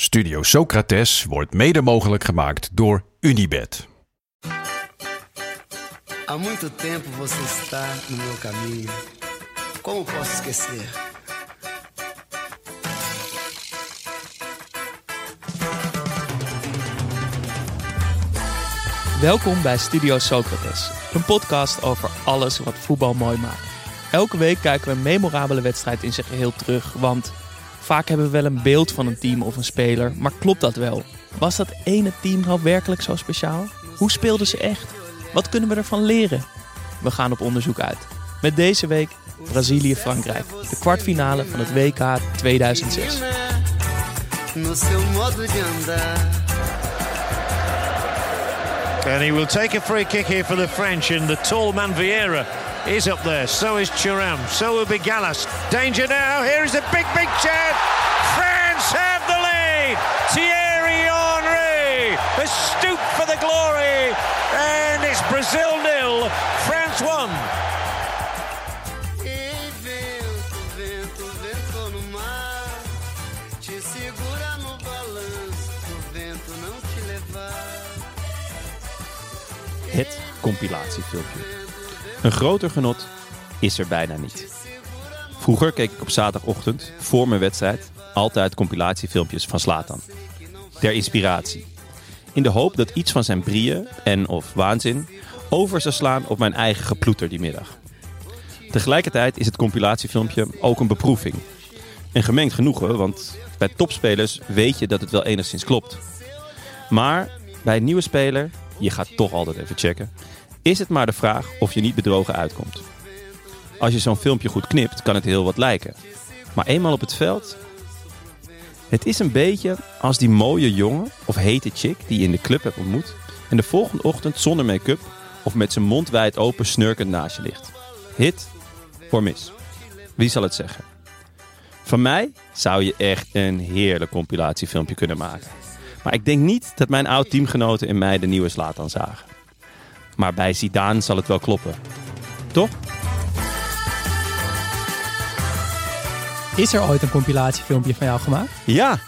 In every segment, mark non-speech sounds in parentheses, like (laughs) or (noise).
Studio Socrates wordt mede mogelijk gemaakt door Unibed. Há muito tempo você está no meu caminho. Como posso esquecer? Welkom bij Studio Socrates, een podcast over alles wat voetbal mooi maakt. Elke week kijken we een memorabele wedstrijd in zijn geheel terug, want vaak hebben we wel een beeld van een team of een speler, maar klopt dat wel? Was dat ene team nou werkelijk zo speciaal? Hoe speelden ze echt? Wat kunnen we ervan leren? We gaan op onderzoek uit. Met deze week Brazilië-Frankrijk, de kwartfinale van het WK 2006. No seu modo de andar. And he will take a free kick here for the French, and the tall man Vieira is up there. So is Thuram. So will be Gallas. Danger now. Here is a big, big chance. France have the lead. Thierry Henry has stooped for the glory, and it's Brazil nil, France one. Het compilatiefilmpje. Een groter genot is er bijna niet. Vroeger keek ik op zaterdagochtend voor mijn wedstrijd altijd compilatiefilmpjes van Slatan. Ter inspiratie. In de hoop dat iets van zijn brieën en of waanzin over zou slaan op mijn eigen geploeter die middag. Tegelijkertijd is het compilatiefilmpje ook een beproeving. Een gemengd genoegen, want bij topspelers weet je dat het wel enigszins klopt. Maar bij een nieuwe speler, je gaat toch altijd even checken, is het maar de vraag of je niet bedrogen uitkomt. Als je zo'n filmpje goed knipt, kan het heel wat lijken. Maar eenmaal op het veld. Het is een beetje als die mooie jongen of hete chick die je in de club hebt ontmoet. en de volgende ochtend zonder make-up of met zijn mond wijd open snurkend naast je ligt. Hit voor mis. Wie zal het zeggen? Van mij zou je echt een heerlijk compilatiefilmpje kunnen maken. Maar ik denk niet dat mijn oud-teamgenoten in mij de nieuwe Slatan zagen. Maar bij Zidane zal het wel kloppen. Toch? Is er ooit een compilatiefilmpje van jou gemaakt? Ja,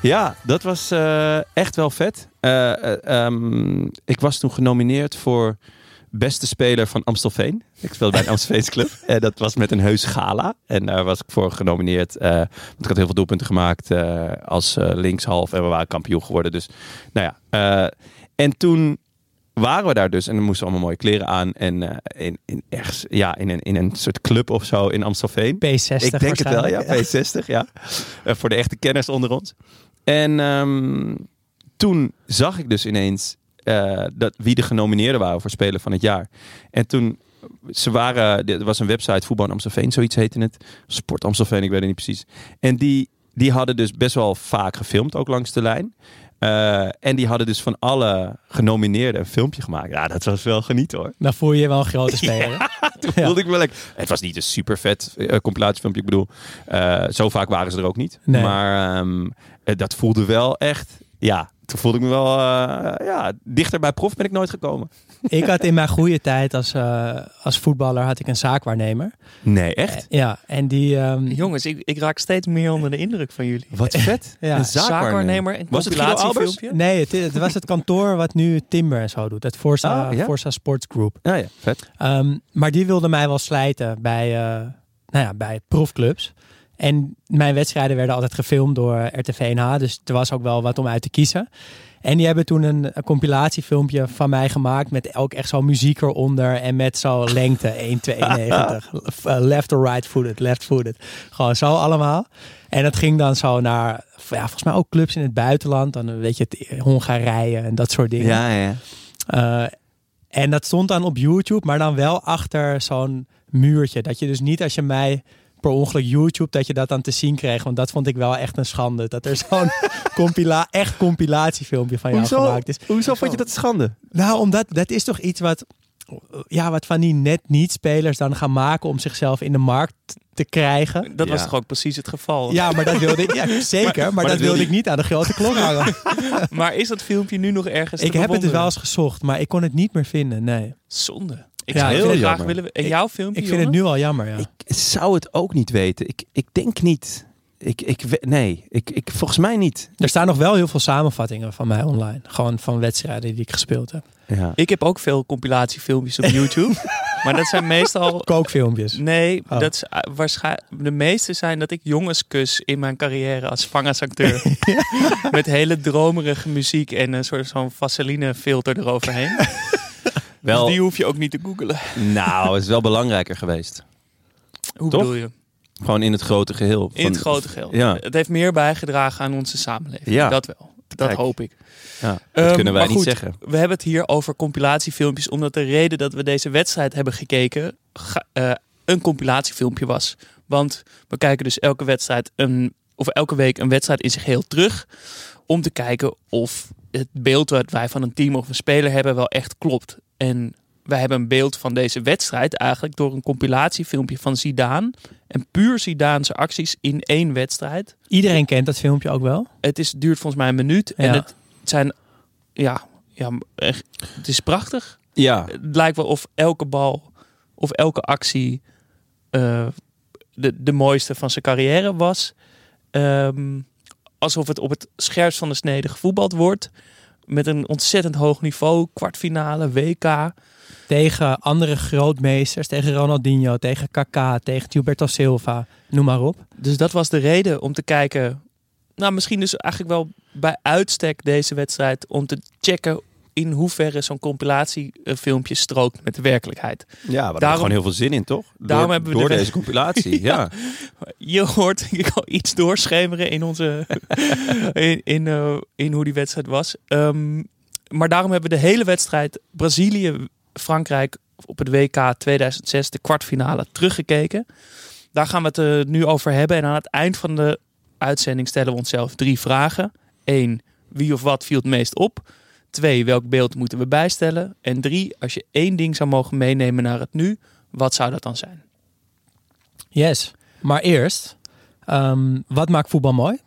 ja dat was eh, echt wel vet. Eh, eh, ehm, ik was toen genomineerd voor beste speler van Amstelveen. Ik speelde bij een Amstelveens club. (laughs) En dat was met een heus gala. En daar was ik voor genomineerd. want ik had heel veel doelpunten gemaakt als eh, linkshalf. En we waren kampioen geworden. Dus nou ja. en toen waren we daar dus. En dan moesten we allemaal mooie kleren aan. En eh, in, in, ergens, ja, in, een, in een soort club of zo in Amstelveen. P60 Ik denk het wel, ja. waarschijnlijk. P60, ja. (laughs) Eh, voor de echte kenners onder ons. En ehm, toen zag ik dus ineens eh, dat, wie de genomineerden waren voor Speler van het Jaar. En toen, ze waren, er was een website, Voetbal Amstelveen, zoiets heette het. Sport Amstelveen, ik weet het niet precies. En die, die hadden dus best wel vaak gefilmd, ook langs de lijn. Eh, en die hadden dus van alle genomineerden een filmpje gemaakt. Ja, dat was wel genieten hoor. Dan voel je je wel een grote (laughs) speler. Toen Ja. voelde ik me lekker. Het was niet een super vet eh, compilatiefilmpje. Ik bedoel, eh, zo vaak waren ze er ook niet. Nee. Maar ehm, eh, dat voelde wel echt. Ja, toen voelde ik me wel. eh, ja, dichter bij prof ben ik nooit gekomen. Ik had in mijn goede tijd als, eh, als voetballer had ik een zaakwaarnemer. Nee, echt? Ja, en die... ehm, Jongens, ik, ik raak steeds meer onder de indruk van jullie. Wat vet. (laughs) Ja. Een Zaakwaarnemer Was het Albers? nee, het, het was het kantoor wat nu Timber en zo doet. Het Forza, ja? Forza Sports Group. Ja, ja, vet. Ehm, maar die wilde mij wel slijten bij, eh, nou ja, bij profclubs. En mijn wedstrijden werden altijd gefilmd door RTV NH. Dus er was ook wel wat om uit te kiezen. En die hebben toen een, een compilatiefilmpje van mij gemaakt. Met ook echt zo muziek eronder. En met zo (laughs) lengte 1,92. Uh, left or right footed, left footed. Gewoon zo allemaal. En dat ging dan zo naar, ja, volgens mij ook clubs in het buitenland. Dan weet je, het, Hongarije en dat soort dingen. Ja, ja. Uh, en dat stond dan op YouTube, maar dan wel achter zo'n muurtje. Dat je dus niet als je mij per ongeluk YouTube, dat je dat dan te zien kreeg. Want dat vond ik wel echt een schande. Dat er zo'n (laughs) compila echt compilatiefilmpje van jou Hoezo? gemaakt is. Hoezo vond je dat schande? Nou, omdat dat is toch iets wat, ja, wat van die net niet spelers dan gaan maken om zichzelf in de markt te krijgen. Dat was toch ook precies het geval? Ja, maar dat wilde ik, ja, (laughs) zeker. Maar, dat, wilde ik niet aan de grote klok (laughs) hangen. Maar is dat filmpje nu nog ergens te ik heb het dus wel eens gezocht, maar ik kon het niet meer vinden. Nee. Zonde. Ik Ja, zou heel graag jammer. willen... En jouw filmpje, Ik vind het nu al jammer, ja. Ik zou het ook niet weten. Ik, ik denk niet. Ik, ik, nee, ik, ik, volgens mij niet. Er staan nog wel heel veel samenvattingen van mij online. Gewoon van wedstrijden die ik gespeeld heb. Ja. Ik heb ook veel compilatiefilmpjes op YouTube. (laughs) maar dat zijn meestal... Kookfilmpjes. Nee, Oh. dat is uh, waarschijnlijk... De meeste zijn dat ik jongens kus in mijn carrière als vangersacteur. (laughs) Met hele dromerige muziek en een soort zo'n vaseline filter eroverheen. (laughs) Wel, Dus die hoef je ook niet te googelen. nou, het is wel belangrijker geweest. Hoe Toch? bedoel je? Gewoon in het grote geheel. In het grote geheel. Ja. Het heeft meer bijgedragen aan onze samenleving. Ja. Dat wel. Dat Kijk. hoop ik. Ja, dat Ehm, kunnen wij niet zeggen. We hebben het hier over compilatiefilmpjes, omdat de reden dat we deze wedstrijd hebben gekeken ga- eh, een compilatiefilmpje was. Want we kijken dus elke wedstrijd een, of elke week een wedstrijd in zich heel terug. Om te kijken of het beeld wat wij van een team of een speler hebben wel echt klopt. En wij hebben een beeld van deze wedstrijd eigenlijk door een compilatiefilmpje van Zidane. En puur Zidane's acties in één wedstrijd. Iedereen kent dat filmpje ook wel. Het is, duurt volgens mij een minuut. En Ja. het zijn, ja, ja echt, het is prachtig. Ja, Het lijkt wel of elke bal of elke actie eh, de, de mooiste van zijn carrière was. Ehm, alsof het op het scherpst van de snede gevoetbald wordt. Met een ontzettend hoog niveau. Kwartfinale, WK. Tegen andere grootmeesters. Tegen Ronaldinho, tegen Kaká, tegen Gilberto Silva. Noem maar op. Dus dat was de reden om te kijken. Nou, misschien dus eigenlijk wel bij uitstek deze wedstrijd. Om te checken in hoeverre zo'n compilatiefilmpje strookt met de werkelijkheid. ja hebben we Daarom- gewoon heel veel zin in, toch? daarom door, hebben we door de- deze compilatie, (laughs) ja. Je hoort denk (laughs) ik al iets doorschemeren in, onze, (laughs) in, in, eh, in hoe die wedstrijd was. Ehm, maar daarom hebben we de hele wedstrijd Brazilië-Frankrijk op het WK 2006, de kwartfinale, teruggekeken. Daar gaan we het eh, nu over hebben. En aan het eind van de uitzending stellen we onszelf drie vragen. Eén, wie of wat viel het meest op? Twee, welk beeld moeten we bijstellen? En drie, als je één ding zou mogen meenemen naar het nu, wat zou dat dan zijn? Yes. Maar eerst, ehm, wat maakt voetbal mooi?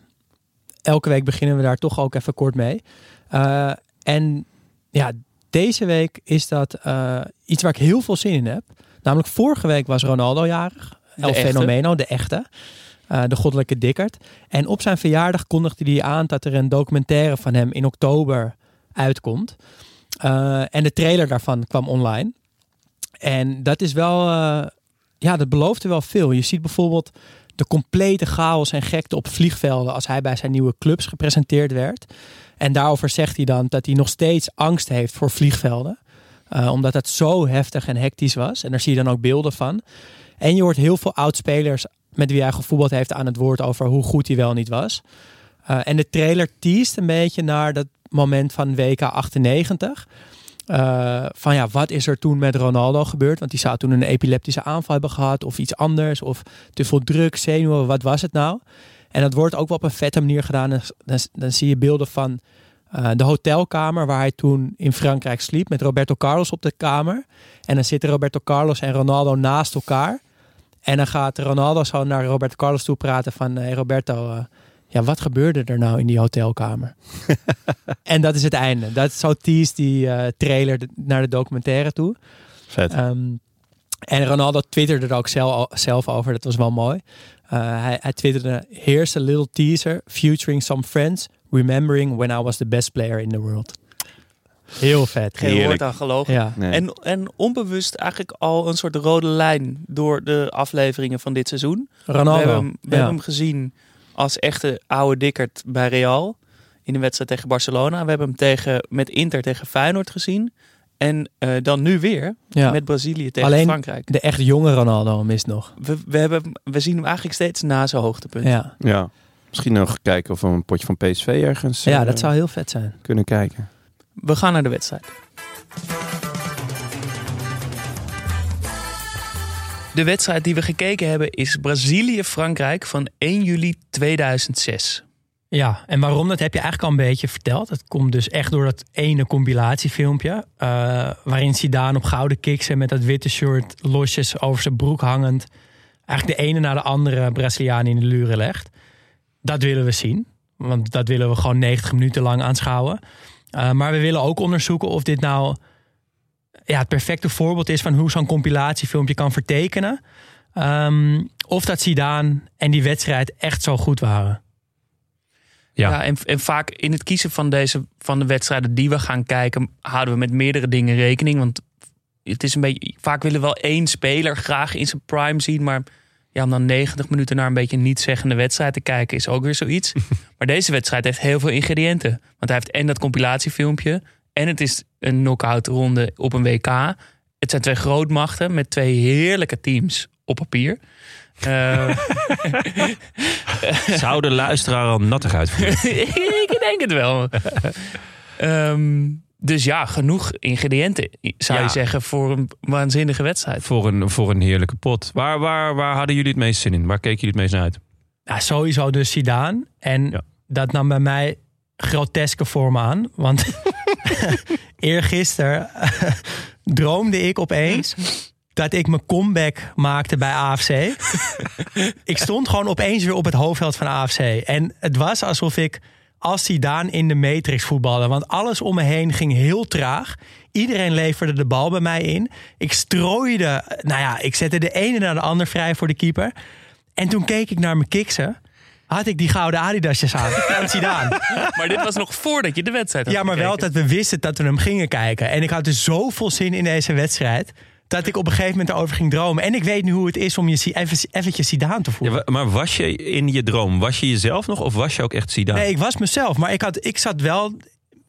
Elke week beginnen we daar toch ook even kort mee. Eh, en ja, deze week is dat eh, iets waar ik heel veel zin in heb. Namelijk vorige week was Ronaldo jarig. El echte. Fenomeno, de echte. Eh, de goddelijke dikkerd. En op zijn verjaardag kondigde hij aan dat er een documentaire van hem in oktober uitkomt. Eh, en de trailer daarvan kwam online. En dat is wel, eh, ja, dat beloofde wel veel. Je ziet bijvoorbeeld de complete chaos en gekte op vliegvelden als hij bij zijn nieuwe clubs gepresenteerd werd. En daarover zegt hij dan dat hij nog steeds angst heeft voor vliegvelden. Eh, omdat het zo heftig en hectisch was. En daar zie je dan ook beelden van. En je hoort heel veel oud-spelers met wie hij gevoetbald heeft aan het woord over hoe goed hij wel niet was. En de trailer teest een beetje naar dat moment van WK 98. Eh, van ja, wat is er toen met Ronaldo gebeurd? Want die zou toen een epileptische aanval hebben gehad of iets anders. Of te veel druk, zenuwen, wat was het nou? En dat wordt ook wel op een vette manier gedaan. Dan, dan, zie je beelden van eh, de hotelkamer waar hij toen in Frankrijk sliep. Met Roberto Carlos op de kamer. En dan zitten Roberto Carlos en Ronaldo naast elkaar. En dan gaat Ronaldo zo naar Roberto Carlos toe praten van... Hey Roberto, eh, ja, wat gebeurde er nou in die hotelkamer? (laughs) en dat is het einde. Dat is zo tease die eh, trailer de- naar de documentaire toe. Vet. Ehm, en Ronaldo twitterde er ook zelf, zelf over. Dat was wel mooi. Eh, hij, hij twitterde... Here's a little teaser featuring some friends... Remembering when I was the best player in the world. Heel vet. Geen Heerlijk. woord aan gelogen. Ja. Nee. En, en onbewust eigenlijk al een soort rode lijn door de afleveringen van dit seizoen. We Ronaldo. hebben, we ja. hebben hem gezien als echte oude dikkerd bij Real. In de wedstrijd tegen Barcelona. We hebben hem tegen, met Inter tegen Feyenoord gezien. En eh, dan nu weer Ja. met Brazilië tegen Alleen Frankrijk. de echt jonge Ronaldo mist nog. We, we, hebben, we zien hem eigenlijk steeds na zijn hoogtepunt. Ja, Ja. Misschien nog kijken of we een potje van PSV ergens ja eh, dat zou heel vet zijn. kunnen kijken. We gaan naar de wedstrijd. De wedstrijd die we gekeken hebben is Brazilië-Frankrijk van 1 juli 2006. Ja, en waarom, dat heb je eigenlijk al een beetje verteld. Het komt dus echt door dat ene compilatiefilmpje. eh, waarin Zidane op gouden kicks en met dat witte shirt losjes over zijn broek hangend. Eigenlijk de ene na de andere Braziliaan in de luren legt. Dat willen we zien. Want dat willen we gewoon 90 minuten lang aanschouwen. Eh, maar we willen ook onderzoeken of dit nou ja, het perfecte voorbeeld is van hoe zo'n compilatiefilmpje kan vertekenen. Ehm, of dat Zidane en die wedstrijd echt zo goed waren. Ja. Ja. en, en vaak in het kiezen van, deze, van de wedstrijden die we gaan kijken, houden we met meerdere dingen rekening. Want het is een beetje, vaak willen we wel één speler graag in zijn prime zien. Maar ja, om dan 90 minuten naar een beetje niet-zeggende wedstrijd te kijken, is ook weer zoiets. (laughs) maar deze wedstrijd heeft heel veel ingrediënten. Want hij heeft en dat compilatiefilmpje. En het is een knock-out ronde op een WK. Het zijn twee grootmachten met twee heerlijke teams op papier. Eh, (laughs) Zou de luisteraar al nattig uitvoeren? (laughs) ik denk het wel. Ehm, dus ja, genoeg ingrediënten zou je zeggen voor een waanzinnige wedstrijd. voor, een, voor een heerlijke pot. Waar, waar, waar hadden jullie het meest zin in? Waar keken jullie het meest naar uit? Ja, sowieso dus Zidane. En Ja. dat nam bij mij groteske vormen aan. Want (laughs) eergisteren (laughs) droomde ik opeens dat ik mijn comeback maakte bij AFC. (laughs) ik stond gewoon opeens weer op het hoofdveld van AFC. En het was alsof ik als Zidane in de Matrix voetbalde. Want alles om me heen ging heel traag. Iedereen leverde de bal bij mij in. Ik strooide, nou ja, ik zette de ene naar de ander vrij voor de keeper. En toen keek ik naar mijn kiksen. Had ik die gouden Adidasjes aan. (laughs) Van Zidane. Maar dit was nog voordat je de wedstrijd had Ja, maar wel dat we wisten dat we hem gingen kijken. En ik had dus zoveel zin in deze wedstrijd. Dat ik op een gegeven moment erover ging dromen. En ik weet nu hoe het is om je even, eventjes Zidane te Ja, voelen. wa- maar was je in je droom, was je jezelf nog of was je ook echt Zidane? Nee, ik was mezelf. Maar ik, had, ik zat wel...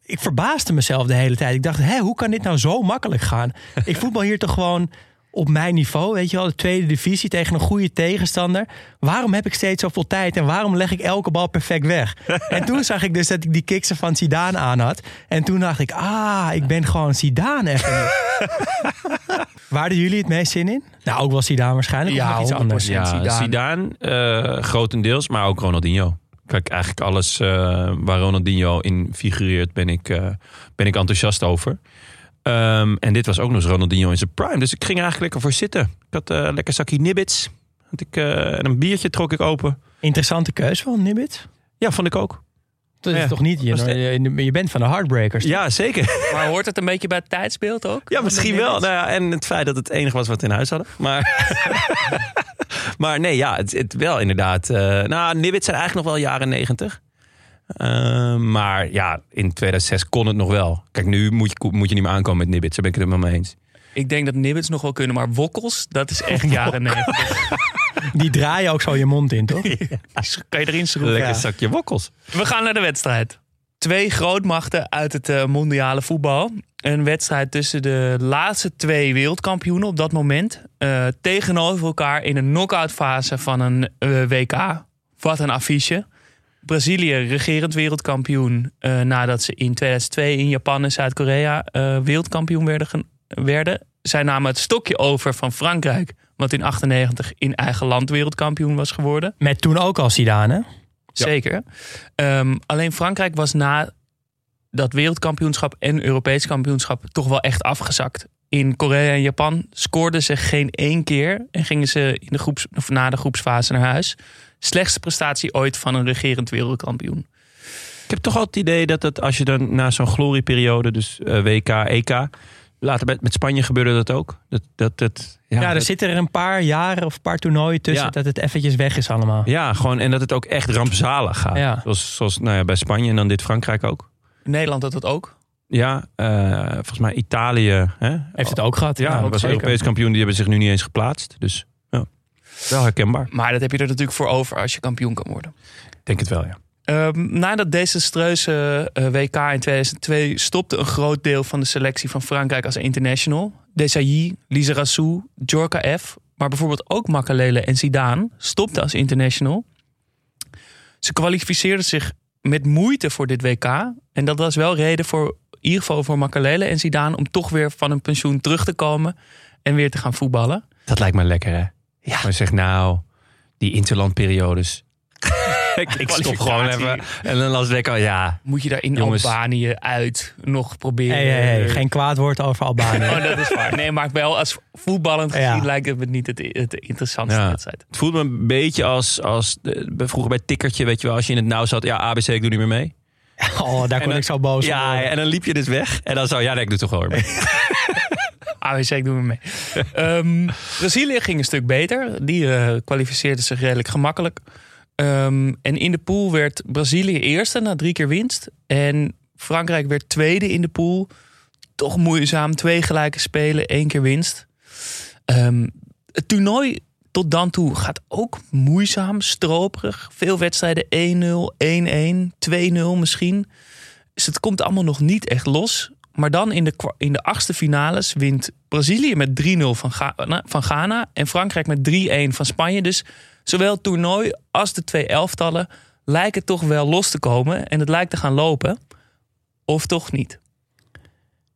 Ik verbaasde mezelf de hele tijd. Ik dacht, hé, hoe kan dit nou zo makkelijk gaan? Ik voetbal hier toch gewoon op mijn niveau, weet je wel, de tweede divisie tegen een goede tegenstander. Waarom heb ik steeds zoveel tijd en waarom leg ik elke bal perfect weg? (laughs) En toen zag ik dus dat ik die kiksen van Zidane aan had. En toen dacht ik, ah, ik ben gewoon Zidane. (laughs) Waar hadden jullie het meest zin in? Nou, ook wel Zidane waarschijnlijk. Ja, of iets 100%. anders. ja, Zidane. Zidane, eh, grotendeels, maar ook Ronaldinho. Kijk, eigenlijk alles eh, waar Ronaldinho in figureert, ben ik, eh, ben ik enthousiast over. Ehm, en dit was ook nog eens Ronaldinho in zijn prime. Dus ik ging er eigenlijk lekker voor zitten. Ik had eh, lekker zakje nibbits. Had ik, eh, en een biertje trok ik open. Interessante keus van Nibbit. Ja, vond ik ook. Dat is Ja. toch niet, je, je, bent van de Heartbreakers. Ja, zeker. Maar hoort het een beetje bij het tijdsbeeld ook? Ja, misschien wel. Nou ja, en het feit dat het enige was wat we in huis hadden. Maar, (laughs) (laughs) maar nee, ja, het, het wel inderdaad. eh nou, Nibbits zijn eigenlijk nog wel jaren negentig. Maar ja, in 2006 kon het nog wel. Kijk, nu moet je, moet je niet meer aankomen met Nibbits. Daar ben ik het helemaal mee eens. Ik denk dat Nibbits nog wel kunnen, maar Wokkels, dat is echt (laughs) jaren negentig. Die draaien ook zo je mond in, toch? (laughs) Kan je erin schroeven? Lekker Ja. zakje wokkels. We gaan naar de wedstrijd. Twee grootmachten uit het eh, mondiale voetbal. Een wedstrijd tussen de laatste twee wereldkampioenen op dat moment. eh, tegenover elkaar in een knock-out fase van een eh, WK. Wat een affiche. Brazilië regerend wereldkampioen eh, nadat ze in 2002 in Japan en Zuid-Korea eh, wereldkampioen werden, werden. Zij namen het stokje over van Frankrijk, wat in 98 in eigen land wereldkampioen was geworden. Met toen ook al Zidane, hè? Zeker. Ehm, alleen Frankrijk was na dat wereldkampioenschap en Europees kampioenschap toch wel echt afgezakt. In Korea en Japan scoorden ze geen één keer en gingen ze in de groeps, of na de groepsfase naar huis. Slechtste prestatie ooit van een regerend wereldkampioen. Ik heb toch al het idee dat het, als je dan na zo'n glorieperiode, dus eh, WK, EK... Later met, met Spanje gebeurde dat ook. Dat, dat, dat, Ja, er dat- zitten er een paar jaren of een paar toernooien tussen Ja. dat het eventjes weg is allemaal. Ja, gewoon en dat het ook echt rampzalig gaat. Ja. Zoals, zoals nou ja, bij Spanje en dan dit Frankrijk ook. In Nederland had dat ook. Ja, eh, volgens mij Italië. Hè? Heeft het ook gehad. Ja, ook was zeker. Europees kampioen. Die hebben zich nu niet eens geplaatst. Dus wel herkenbaar. Maar dat heb je er natuurlijk voor over als je kampioen kan worden. Ik denk het wel, ja. Ehm, na dat desastreuze eh, WK in 2002 stopte een groot deel van de selectie van Frankrijk als international. Desailly, Lise Rassou, Djorka F, maar bijvoorbeeld ook Makalele en Zidane stopten als international. Ze kwalificeerden zich met moeite voor dit WK. En dat was wel reden voor, in ieder geval voor Makalele en Zidane... om toch weer van hun pensioen terug te komen en weer te gaan voetballen. Dat lijkt me lekker, hè? Ja. Maar zeg nou, die interlandperiodes. (laughs) ik, ik stop gewoon even. En dan als ik al, ja. Moet je daar in Jongens. Albanië uit nog proberen... Hey, hey, hey, geen kwaad woord over Albanië. (laughs) Oh, dat is waar. Nee, maar wel als voetballend gezien Ja. lijkt het me niet het, het interessantste Ja. wedstrijd. Het voelt me een beetje als, als de- vroeger bij Tikkertje, weet je wel, als je in het nauw zat. Ja, ABC, ik doe niet meer mee. Oh, daar kon dan- ik zo boos Ja, om worden. en dan liep je dus weg. En dan zo, ja, nee, ik doe toch wel weer mee. (laughs) AWC, ik doe me mee. (laughs) Ehm, Brazilië ging een stuk beter. Die eh, kwalificeerde zich redelijk gemakkelijk. Ehm, en in de pool werd Brazilië eerste na drie keer winst. En Frankrijk werd tweede in de pool. Toch moeizaam. Twee gelijke spelen, één keer winst. Ehm, het toernooi tot dan toe gaat ook moeizaam, stroperig. Veel wedstrijden 1-0, 1-1, 2-0 misschien. Dus het komt allemaal nog niet echt los. Maar dan in de, in de achtste finales wint Brazilië met 3-0 van, van Ghana. En Frankrijk met 3-1 van Spanje. Dus zowel het toernooi als de twee elftallen lijken toch wel los te komen. En het lijkt te gaan lopen. Of toch niet?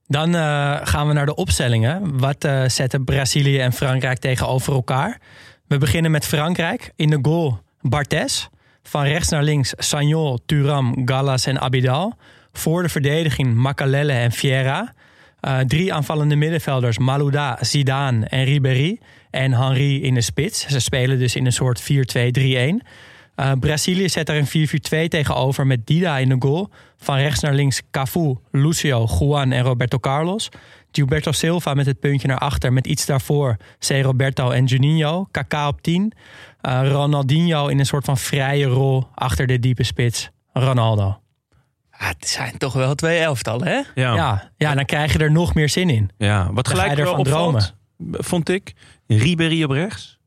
Dan eh, gaan we naar de opstellingen. Wat eh, zetten Brazilië en Frankrijk tegenover elkaar? We beginnen met Frankrijk. In de goal Barthez. Van rechts naar links Sagnol, Turam, Gallas en Abidal. Voor de verdediging Makalele en Vieira. Eh, drie aanvallende middenvelders Malouda, Zidane en Ribéry. En Henry in de spits. Ze spelen dus in een soort 4-2-3-1. Eh, Brazilië zet er een 4-4-2 tegenover met Dida in de goal. Van rechts naar links Cafu, Lucio, Juan en Roberto Carlos. Gilberto Silva met het puntje naar achter met iets daarvoor C. Roberto en Juninho. Kaká op 10. Eh, Ronaldinho in een soort van vrije rol achter de diepe spits. Ronaldo. Ah, het zijn toch wel twee elftallen, hè? Ja, ja. Ja, ja, dan krijg je er nog meer zin in. wat Dan ga gelijk ervan opvalt, vond ik. Ribéry op rechts.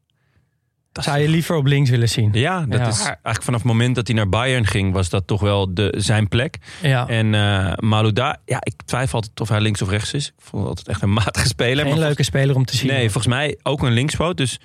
Dat Zou je liever op links willen zien? Ja, dat Ja. is eigenlijk vanaf het moment dat hij naar Bayern ging, was dat toch wel de, zijn plek. Ja. En eh Malouda, ja, ik twijfel altijd of hij links of rechts is. Ik vond het altijd echt een matige speler. Geen maar leuke speler om te zien. Nee, volgens mij ook een linkspoot. Dus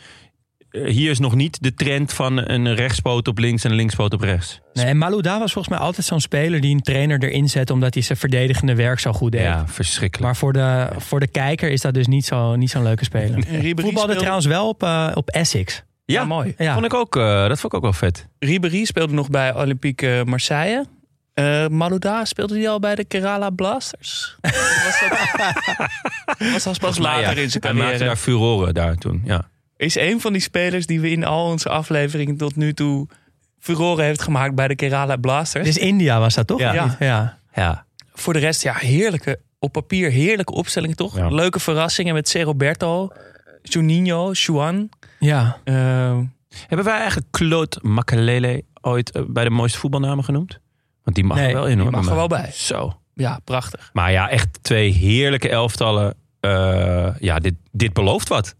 hier is nog niet de trend van een rechtspoot op links en een linkspoot op rechts. Nee, en Malouda was volgens mij altijd zo'n speler die een trainer erin zet omdat hij zijn verdedigende werk zo goed deed. Ja, verschrikkelijk. Maar voor de, voor de kijker is dat dus niet zo- niet zo'n leuke speler. Ribéry Voetbalde speelde, trouwens wel op, eh, op Essex. ja, Ja, mooi. Ja. Vond ik ook, eh, dat vond ik ook wel vet. Ribéry speelde nog bij Olympique Marseille. Eh Malouda speelde hij al bij de Kerala Blasters? (laughs) was dat was dat pas later in zijn Hij maakte carrière. daar furoren daar toen. Ja. Is een van die spelers die we in al onze afleveringen tot nu toe furoren heeft gemaakt bij de Kerala Blasters. Dus India was dat toch? Ja. Ja. ja. Voor de rest, ja, heerlijke, op papier heerlijke opstelling toch? Ja. Leuke verrassingen met C. Roberto, Juninho, Juan. ja. Eh, Hebben wij eigenlijk Claude Makalele ooit eh, bij de mooiste voetbalnamen genoemd? Want die mag Nee, er wel in hoor. die mag er wel bij. Zo. ja, prachtig. Maar ja, echt twee heerlijke elftallen. Eh, ja, dit, dit belooft wat.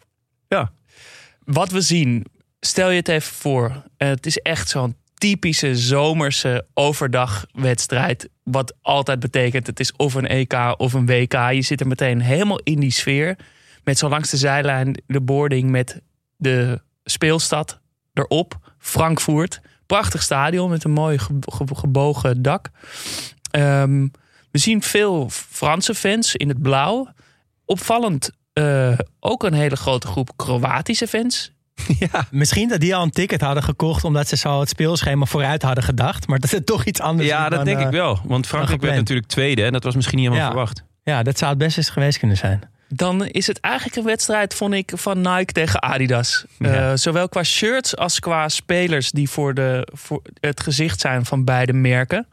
Wat we zien, stel je het even voor. Het is echt zo'n typische zomerse overdagwedstrijd. Wat altijd betekent, het is of een EK of een WK. Je zit er meteen helemaal in die sfeer. Met zo langs de zijlijn de boarding met de speelstad erop. Frankfurt. Prachtig stadion met een mooi ge- ge- gebogen dak. Ehm, we zien veel Franse fans in het blauw. Opvallend eh, ook een hele grote groep Kroatische fans. (laughs) Misschien dat die al een ticket hadden gekocht omdat ze zo het speelschema vooruit hadden gedacht. Maar dat het toch iets anders is Ja, dat dan, denk eh, ik wel. Want Frankrijk werd natuurlijk tweede. En dat was misschien niet helemaal Ja. verwacht. Ja, dat zou het best eens geweest kunnen zijn. Dan is het eigenlijk een wedstrijd, vond ik, van Nike tegen Adidas. Ja. Eh, zowel qua shirts als qua spelers die voor, de, voor het gezicht zijn van beide merken.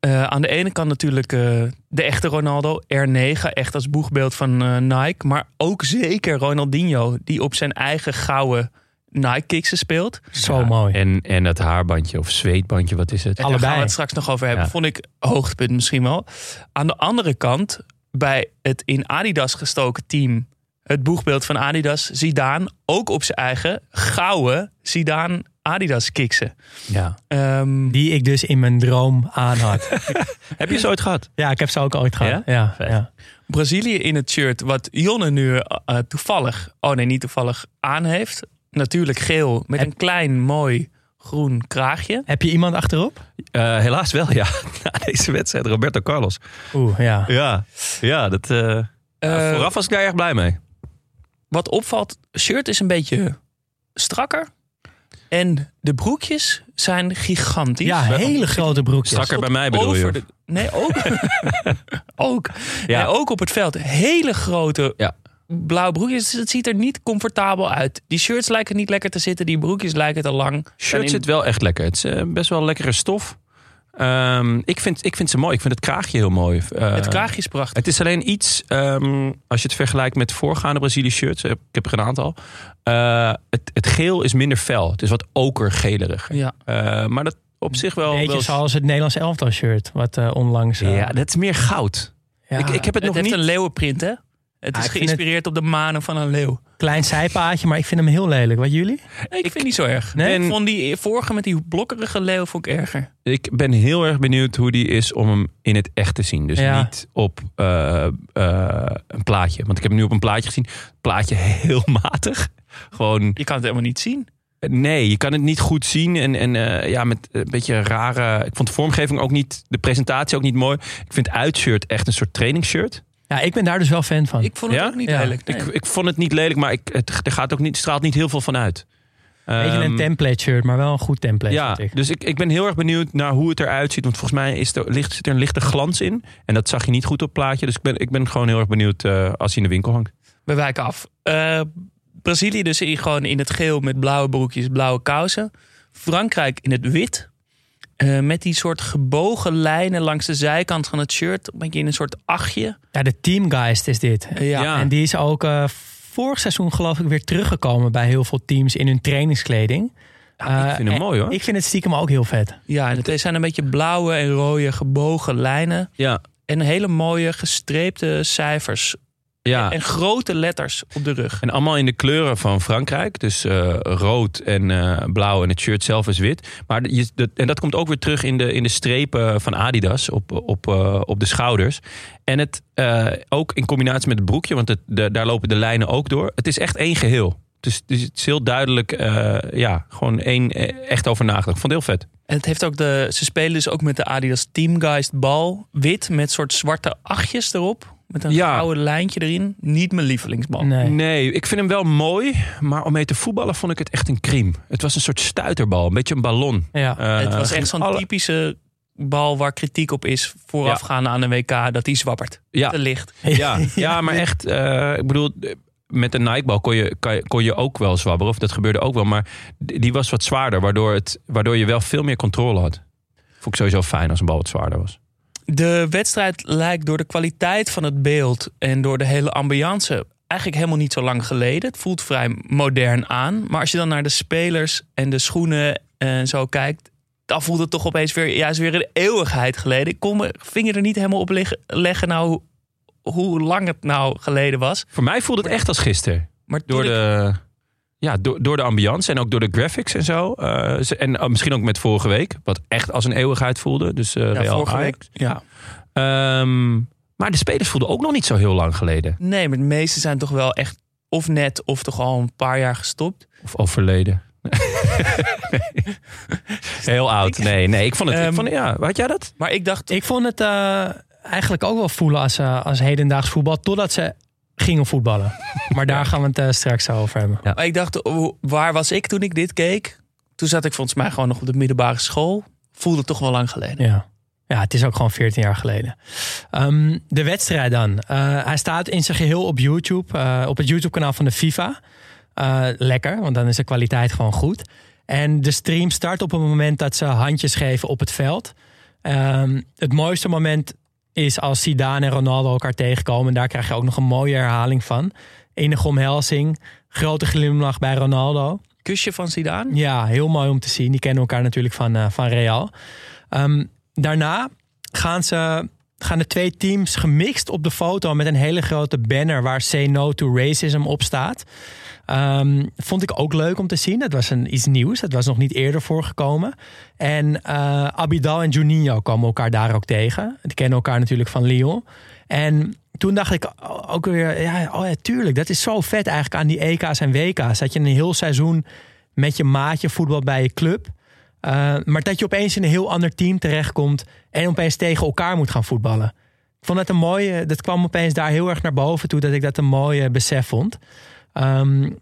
Eh, aan de ene kant natuurlijk eh, de echte Ronaldo, R9, echt als boegbeeld van eh, Nike. Maar ook zeker Ronaldinho, die op zijn eigen gouden Nike-kicks speelt. Zo Ja, mooi. En, en dat haarbandje of zweetbandje, wat is het? En daar gaan Allebei. we het straks nog over hebben. Ja. Vond ik hoogtepunt misschien wel. Aan de andere kant, bij het in Adidas gestoken team... het boegbeeld van Adidas, Zidane... ook op zijn eigen gouden Zidane Adidas kiksen. Ja. Ehm, Die ik dus in mijn droom aan had. (laughs) Heb je ze ooit gehad? ja, ik heb ze ook ooit gehad. Ja? Ja. Brazilië in het shirt wat Jonne nu eh, toevallig... oh nee, niet toevallig aan heeft. Natuurlijk geel met Heb- een klein mooi groen kraagje. Heb je iemand achterop? Eh, helaas wel, ja. (laughs) Na deze wedstrijd, Roberto Carlos. Oeh, ja. Ja, ja dat, eh, Eh, vooraf was ik daar erg blij mee. Wat opvalt, shirt is een beetje strakker. En de broekjes zijn gigantisch. Ja, hele grote broekjes. Strakker bij mij bedoel je? de- nee, ook. (laughs) (laughs) ook. Ja. Nee, ook op het veld. Hele grote Ja. Blauwe broekjes. Het ziet er niet comfortabel uit. Die shirts lijken niet lekker te zitten. Die broekjes lijken te lang. Shirt in- zit wel echt lekker. Het is eh, best wel lekkere stof. Ehm, ik, vind, ik vind ze mooi. Ik vind het kraagje heel mooi. Eh, Het kraagje is prachtig. Het is alleen iets, ehm, als je het vergelijkt met voorgaande Brazilië shirts, ik heb er een aantal. eh, het, het geel is minder fel. Het is wat okergeliger. Ja. Eh, maar dat op zich wel. Beetje wel zoals het Nederlands elftal shirt. Wat eh, onlangs... eh, ja, dat is meer goud. ja, Ik, ik heb het, Het nog heeft niet. een leeuwenprint, hè? Het Ah, is ik vind geïnspireerd op de manen van een leeuw. Klein zijpaadje, maar ik vind hem heel lelijk. Wat jullie? Nee, ik, vind het niet zo erg. Nee? Ik vond die vorige met die blokkerige leeuw vond ik erger. Ik ben heel erg benieuwd hoe die is om hem in het echt te zien. Dus Ja. niet op eh, eh, een plaatje. Want ik heb hem nu op een plaatje gezien. Plaatje (laughs) heel matig. Gewoon, Je kan het helemaal niet zien. nee, je kan het niet goed zien. En, en eh, ja, met een beetje rare... Ik vond de vormgeving ook niet, de presentatie ook niet mooi. Ik vind het uitshirt echt een soort trainingsshirt. Ja, ik ben daar dus wel fan van. Ik vond het Ja? ook niet Ja. lelijk. nee. Ik, ik vond het niet lelijk, maar ik, het, er gaat ook niet, straalt niet heel veel van uit. Beetje Ehm, een template shirt, maar wel een goed template. Ja, vind ik. dus ik, ik ben heel erg benieuwd naar hoe het eruit ziet. Want volgens mij is er, ligt, zit er een lichte glans in. En dat zag je niet goed op het plaatje. Dus ik ben, ik ben gewoon heel erg benieuwd eh, als hij in de winkel hangt. We wijken af. Eh, Brazilië dus in, gewoon in het geel met blauwe broekjes, blauwe kousen. Frankrijk in het wit. Eh, met die soort gebogen lijnen langs de zijkant van het shirt. Een beetje in een soort achtje. Ja, de teamgeist is dit. Eh, ja. Ja. En die is ook eh, vorig seizoen geloof ik weer teruggekomen bij heel veel teams in hun trainingskleding. ik vind hem en mooi hoor. Ik vind het stiekem ook heel vet. ja, en het zijn een beetje blauwe en rode gebogen lijnen. ja, En hele mooie gestreepte cijfers. Ja. En grote letters op de rug. En allemaal in de kleuren van Frankrijk. Dus eh, rood en eh, blauw en het shirt zelf is wit. Maar je, dat, en dat komt ook weer terug in de, in de strepen van Adidas op, op, eh, op de schouders. En het ook in combinatie met het broekje, want het, de, daar lopen de lijnen ook door. Het is echt één geheel. Dus, dus het is heel duidelijk, ja, gewoon één eh, echt over nagedacht. Ik vond het heel vet. En het heeft ook de, ze spelen dus ook met de Adidas Teamgeist bal. Wit met soort zwarte achtjes erop. Met een Ja. gouden lijntje erin. Niet mijn lievelingsbal. Nee. Nee, ik vind hem wel mooi, maar om mee te voetballen vond ik het echt een kriem. Het was een soort stuiterbal, een beetje een ballon. Ja. Eh, het was echt zo'n alle- typische bal waar kritiek op is voorafgaande aan een WK. Dat die zwabbert. Ja. Te licht. Ja, (laughs) ja maar echt, eh, ik bedoel, met een Nike-bal kon je, kon je ook wel zwabberen. Of dat gebeurde ook wel. Maar die was wat zwaarder, waardoor, het, waardoor je wel veel meer controle had. Vond ik sowieso fijn als een bal wat zwaarder was. De wedstrijd lijkt door de kwaliteit van het beeld en door de hele ambiance eigenlijk helemaal niet zo lang geleden. Het voelt vrij modern aan. Maar als je dan naar de spelers en de schoenen en zo kijkt, dan voelt het toch opeens weer, juist weer een eeuwigheid geleden. Ik kon mijn vinger er niet helemaal op leggen, leggen nou hoe- lang het nou geleden was. Voor mij voelde het echt als gisteren. Maar Door ik- de, ja, door, door de ambiance en ook door de graphics en zo. Eh, ze- en eh, misschien ook met vorige week, wat echt als een eeuwigheid voelde. Dus eh ja, Real vorige Ajax. week, ja. Ehm, maar de spelers voelden ook nog niet zo heel lang geleden. Nee, maar de meeste zijn toch wel echt of net of toch al een paar jaar gestopt. Of overleden. Nee. (laughs) Heel oud. Nee, nee. Ik vond het. ik Ehm, vond, ja, had jij dat? Maar ik dacht, Ik vond het eh, eigenlijk ook wel voelen als, als hedendaags voetbal. Totdat ze gingen voetballen. Maar daar gaan we het eh, straks over hebben. Ja. Ik dacht, oh, waar was ik toen ik dit keek? Toen zat ik volgens mij gewoon nog op de middelbare school. Voelde het toch wel lang geleden. Ja. Ja, het is ook gewoon 14 jaar geleden. Ehm, de wedstrijd dan. Eh, hij staat in zijn geheel op YouTube. eh, op het YouTube-kanaal van de FIFA. Eh, lekker, want dan is de kwaliteit gewoon goed. En de stream start op het moment dat ze handjes geven op het veld. Ehm, het mooiste moment is als Zidane en Ronaldo elkaar tegenkomen. Daar krijg je ook nog een mooie herhaling van. Enige omhelzing, grote glimlach bij Ronaldo. kusje van Zidane. Ja, heel mooi om te zien. Die kennen elkaar natuurlijk van, eh, van Real. Ehm, daarna gaan, ze, gaan de twee teams gemixt op de foto met een hele grote banner waar Say No to Racism op staat. Ehm, vond ik ook leuk om te zien. Het was een, iets nieuws. Het was nog niet eerder voorgekomen. En eh, Abidal en Juninho komen elkaar daar ook tegen. Die kennen elkaar natuurlijk van Lyon. En toen dacht ik ook weer, ja, oh ja, tuurlijk, dat is zo vet eigenlijk aan die EK's en WK's. Dat je een heel seizoen met je maatje voetbal bij je club. Uh, maar dat je opeens in een heel ander team terechtkomt en opeens tegen elkaar moet gaan voetballen. Ik vond dat een mooie, dat kwam opeens daar heel erg naar boven toe, dat ik dat een mooie besef vond. Um,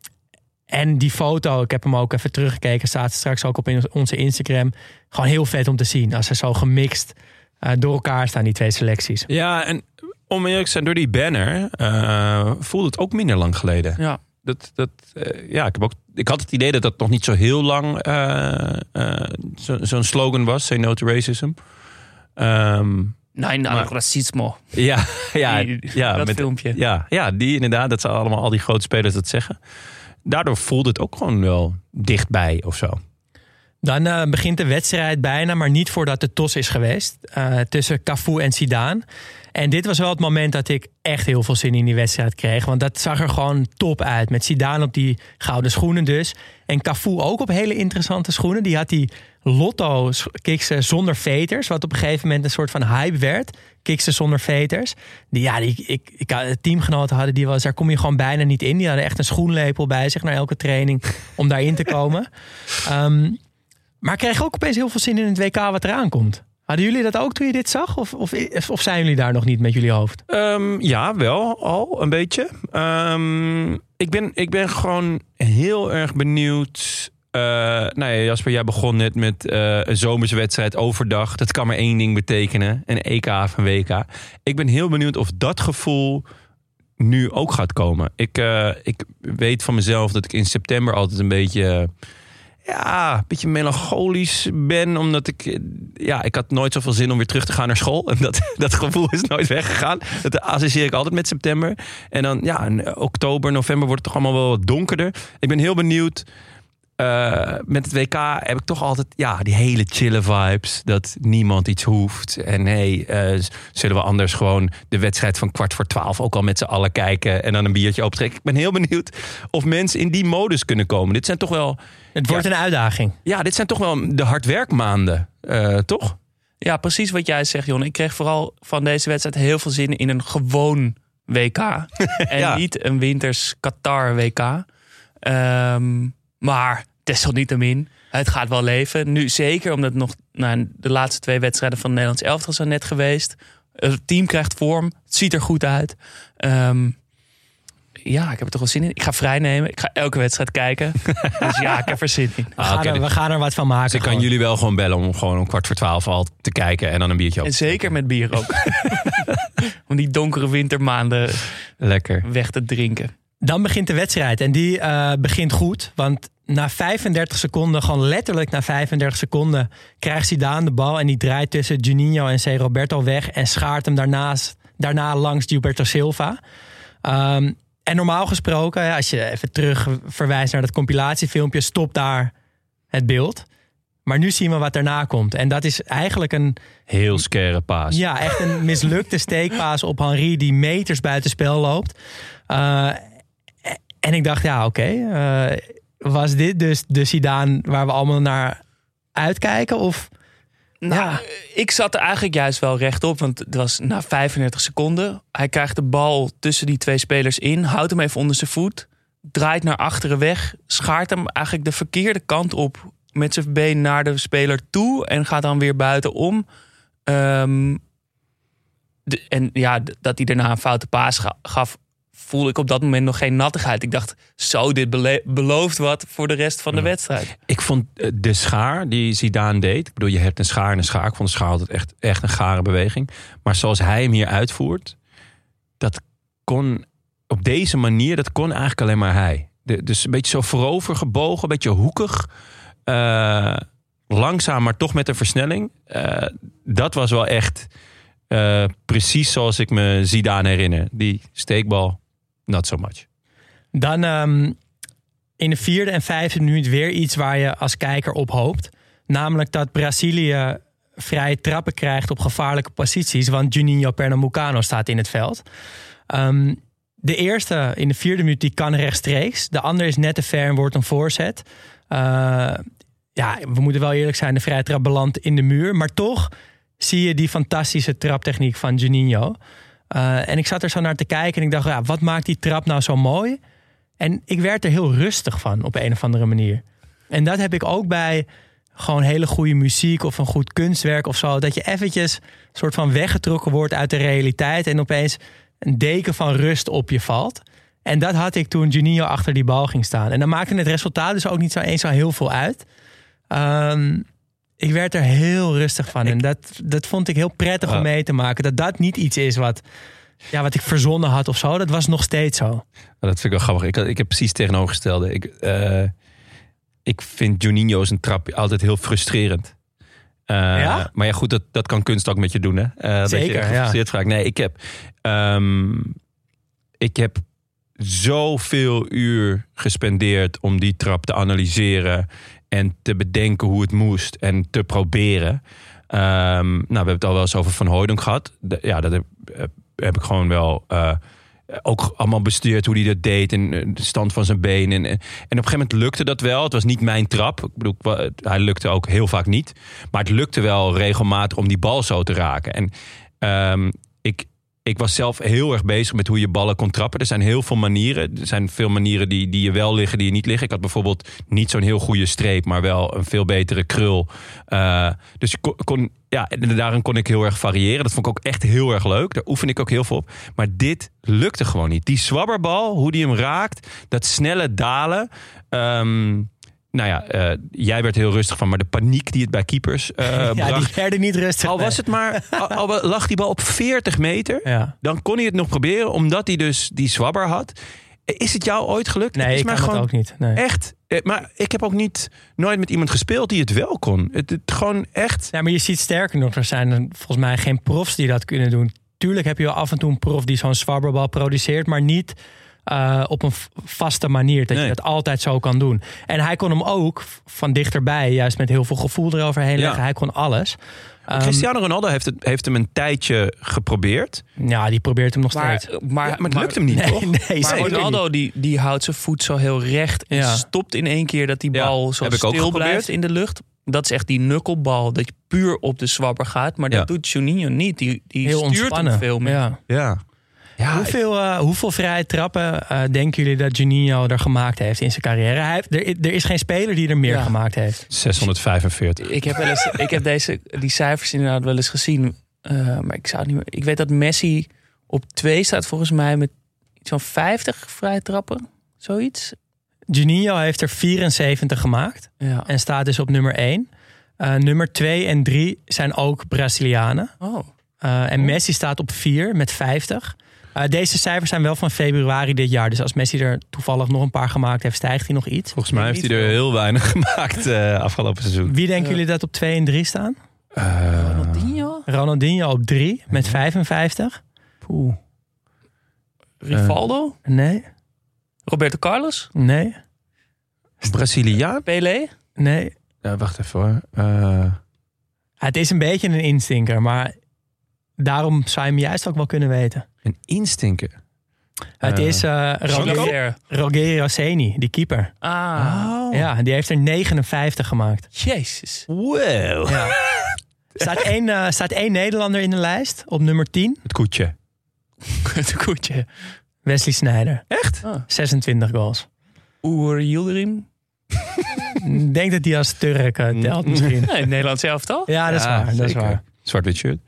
en die foto, ik heb hem ook even teruggekeken, staat straks ook op in onze Instagram. Gewoon heel vet om te zien als ze zo gemixt uh, door elkaar staan, die twee selecties. Ja, en om eerlijk te zijn, door die banner uh, voelde het ook minder lang geleden. Ja. Dat, dat, uh, ja, ik, heb ook, ik had het idee dat dat nog niet zo heel lang zo'n zo slogan was, Say No to Racism. Um, Nee, nou, racisme. Ja, (laughs) ja, Die- ja, dat met, filmpje. Ja, ja, die inderdaad, dat zijn allemaal al die grote spelers dat zeggen. Daardoor voelde het ook gewoon wel dichtbij of zo. Dan eh, begint de wedstrijd bijna, maar niet voordat de tos is geweest. eh, tussen Cafu en Zidane. En dit was wel het moment dat ik echt heel veel zin in die wedstrijd kreeg. Want dat zag er gewoon top uit. Met Zidane op die gouden schoenen dus. En Cafu ook op hele interessante schoenen. Die had die Lotto kiksen zonder veters. Wat op een gegeven moment een soort van hype werd. Kiksen zonder veters. Die, ja, die, ik, ik, teamgenoten hadden die was, daar kom je gewoon bijna niet in. Die hadden echt een schoenlepel bij zich naar elke training om daarin te komen. (laughs) Ehm, maar ik kreeg ook opeens heel veel zin in het WK wat eraan komt. Hadden jullie dat ook toen je dit zag? Of, of, zijn jullie daar nog niet met jullie hoofd? Um, ja, wel al een beetje. Um, ik, ben, ik ben gewoon heel erg benieuwd. Uh, nou ja, Jasper, jij begon net met uh, een zomerse wedstrijd overdag. Dat kan maar één ding betekenen: een EK een WK. Ik ben heel benieuwd of dat gevoel nu ook gaat komen. Ik, uh, ik weet van mezelf dat ik in september altijd een beetje ja, een beetje melancholisch ben. Omdat ik, ja, ik had nooit zoveel zin om weer terug te gaan naar school. (laughs) En dat, dat gevoel is nooit weggegaan. Dat associeer ik altijd met september. En dan, ja, in oktober, november wordt het toch allemaal wel wat donkerder. Ik ben heel benieuwd. Uh, met het WK heb ik toch altijd ja, die hele chille vibes. Dat niemand iets hoeft. En hey, uh, zullen we anders gewoon de wedstrijd van kwart voor twaalf ook al met z'n allen kijken. En dan een biertje optrekken. Ik ben heel benieuwd of mensen in die modus kunnen komen. Dit zijn toch wel. Het wordt ja, een uitdaging. Ja, dit zijn toch wel de hardwerkmaanden, uh, toch? Ja, precies wat jij zegt, Jon. Ik kreeg vooral van deze wedstrijd heel veel zin in een gewoon WK. (laughs) en Ja. niet een winters Qatar WK. Ehm, maar desalniettemin, het gaat wel leven. Nu zeker omdat nog nou, de laatste twee wedstrijden van het Nederlands elftal zijn net geweest. Het team krijgt vorm. Het ziet er goed uit. Ehm, ja, ik heb er toch wel zin in. Ik ga vrijnemen. Ik ga elke wedstrijd kijken. (laughs) dus ja, ik heb er zin in. We, gaan, er, we gaan er wat van maken. Dus ik kan jullie wel gewoon bellen om gewoon om kwart voor twaalf al te kijken en dan een biertje op. En zeker met bier ook. (laughs) Om die donkere wintermaanden Lekker. weg te drinken. Dan begint de wedstrijd en die uh, begint goed. Want na 35 seconden, gewoon letterlijk na 35 seconden, krijgt Zidane de bal en die draait tussen Juninho en C. Roberto weg en schaart hem daarnaast, daarna langs Gilberto Silva. Um, en normaal gesproken, als je even terug verwijst naar dat compilatiefilmpje, stopt daar het beeld. Maar nu zien we wat daarna komt. En dat is eigenlijk een... Heel scare paas. Ja, echt een mislukte steekpaas op Henri die meters buiten spel loopt. Uh, en ik dacht, ja, oké. Okay, uh, was dit dus de Zidane waar we allemaal naar uitkijken? Of... Nou, ja. ik zat er eigenlijk juist wel rechtop. Want het was na 35 seconden. Hij krijgt de bal tussen die twee spelers in. Houdt hem even onder zijn voet. Draait naar achteren weg. Schaart hem eigenlijk de verkeerde kant op. Met zijn been naar de speler toe. En gaat dan weer buitenom. Um, de, en ja, dat hij daarna een foute paas gaf. Voelde ik op dat moment nog geen nattigheid. Ik dacht, zo, dit belooft wat voor de rest van de wedstrijd. Ik vond eh, de schaar die Zidane deed. Ik bedoel, je hebt een schaar en een schaar. Ik vond de schaar altijd echt, echt een gare beweging. Maar zoals hij hem hier uitvoert, dat kon op deze manier, dat kon eigenlijk alleen maar hij. De, dus een beetje zo voorover gebogen, een beetje hoekig. Uh, langzaam, maar toch met een versnelling. Uh, dat was wel echt uh, precies zoals ik me Zidane herinner. Die steekbal, not so much. Dan um, in de vierde en vijfde minuut weer iets waar je als kijker op hoopt. Namelijk dat Brazilië vrije trappen krijgt op gevaarlijke posities. Want Juninho Pernambucano staat in het veld. Ehm, de eerste in de vierde minuut die kan rechtstreeks. De andere is net te ver en wordt een voorzet. Uh, ja, we moeten wel eerlijk zijn. De vrije trap belandt in de muur. Maar toch zie je die fantastische traptechniek van Juninho. Uh, en ik zat er zo naar te kijken en ik dacht, ja, wat maakt die trap nou zo mooi? En ik werd er heel rustig van op een of andere manier. En dat heb ik ook bij gewoon hele goede muziek of een goed kunstwerk of zo. Dat je eventjes soort van weggetrokken wordt uit de realiteit en opeens een deken van rust op je valt. En dat had ik toen Juninho achter die bal ging staan. En dan maakte het resultaat dus ook niet zo eens zo heel veel uit. Um, ik werd er heel rustig van. En dat, dat vond ik heel prettig om mee te maken. Dat dat niet iets is wat, ja, wat ik verzonnen had of zo. Dat was nog steeds zo. Dat vind ik wel grappig. Ik, ik heb precies tegenovergestelde. Ik, uh, ik vind Juninho zijn trap altijd heel frustrerend. Uh, ja? Maar ja, goed, dat, dat kan kunst ook met je doen. Hè? Uh, Zeker, dat je gefrustreerd ja. Nee, ik heb, um, ik heb zoveel uur gespendeerd om die trap te analyseren en te bedenken hoe het moest en te proberen. Um, nou, we hebben het al wel eens over Van Hooydonk gehad. Ja, dat heb, heb, ik gewoon wel uh, ook allemaal bestuurd hoe hij dat deed en de stand van zijn benen. En, en op een gegeven moment lukte dat wel. Het was niet mijn trap. Ik bedoel, hij lukte ook heel vaak niet. Maar het lukte wel regelmatig om die bal zo te raken. En um, ik, ik was zelf heel erg bezig met hoe je ballen kon trappen. Er zijn heel veel manieren. Er zijn veel manieren die, die je wel liggen, die je niet liggen. Ik had bijvoorbeeld niet zo'n heel goede streep, maar wel een veel betere krul. Uh, dus kon, ja, daarin kon ik heel erg variëren. Dat vond ik ook echt heel erg leuk. Daar oefen ik ook heel veel op. Maar dit lukte gewoon niet. Die zwabberbal, hoe die hem raakt, dat snelle dalen. Um, nou ja, uh, jij werd heel rustig van, maar de paniek die het bij keepers uh, (laughs) ja, bracht. die werden niet rustig. Al was het maar, al, al, lag die bal op 40 meter, ja. dan kon hij het nog proberen, omdat hij dus die zwabber had. Is het jou ooit gelukt? Nee, het is ik maar kan gewoon het ook niet. Nee. Echt. Eh, Maar ik heb ook niet nooit met iemand gespeeld die het wel kon. Het, het gewoon echt. Ja, maar je ziet sterker nog, er zijn volgens mij geen profs die dat kunnen doen. Tuurlijk heb je wel af en toe een prof die zo'n zwabberbal produceert, maar niet uh, op een vaste manier. Dat Nee. je dat altijd zo kan doen. En hij kon hem ook van dichterbij, juist met heel veel gevoel eroverheen Ja. leggen. Hij kon alles. Ehm, Cristiano Ronaldo heeft, het, heeft hem een tijdje geprobeerd. ja, die probeert hem nog Maar, steeds. maar, Ja, maar het lukt hem niet, toch? (laughs) Nee, Maar zeker Ronaldo niet. die, die houdt zijn voet zo heel recht. En Ja. stopt in één keer dat die Ja, bal zo heb ik ook stil blijft in de lucht. Dat is echt die knuckelbal. Dat je puur op de zwabber gaat. Maar Ja. dat doet Juninho niet. Die, die Heel stuurt ontspannen. hem veel meer. Ja. Ja. Ja hoeveel, eh, hoeveel vrije trappen eh, denken jullie dat Juninho er gemaakt heeft in zijn carrière? Hij heeft, er, er is geen speler die er meer Ja. gemaakt heeft. 645. Ik heb, wel eens, ik heb deze, die cijfers inderdaad wel eens gezien. Eh, maar ik zou het niet meer. Ik weet dat Messi op twee staat volgens mij met iets van 50 vrije trappen. Zoiets. Juninho heeft er 74 gemaakt Ja. en staat dus op nummer 1. Eh, nummer 2 en 3 zijn ook Brazilianen. Oh. Uh, en Messi staat op 4 met 50. Uh, deze cijfers zijn wel van februari dit jaar. Dus als Messi er toevallig nog een paar gemaakt heeft, stijgt hij nog iets. Volgens mij heeft hij er heel weinig (laughs) gemaakt eh, afgelopen seizoen. Wie denken jullie dat op 2 en 3 staan? Eh, Ronaldinho? Ronaldinho op 3 met 55. poeh. Rivaldo? Nee, Roberto Carlos? nee, Braziliaan? Pelé? nee. Ja, wacht even hoor. Eh, Het is een beetje een instinker, maar daarom zou je hem juist ook wel kunnen weten. een instinker. Het Eh, is uh. Rogerio Ceni, die keeper. Ah. Ja, die heeft er 59 gemaakt. Jezus. Wow. Ja. (laughs) staat, één, staat één Nederlander in de lijst op nummer 10. Het koetje. (laughs) Het koetje. Wesley Sneijder. Echt? Ah. 26 goals. Oer Yildirim? Ik denk dat hij als Turk telt misschien. (laughs) Nee, Nederland zelf toch? Ja, dat is waar. Dat is waar. Zwart-wit shirt.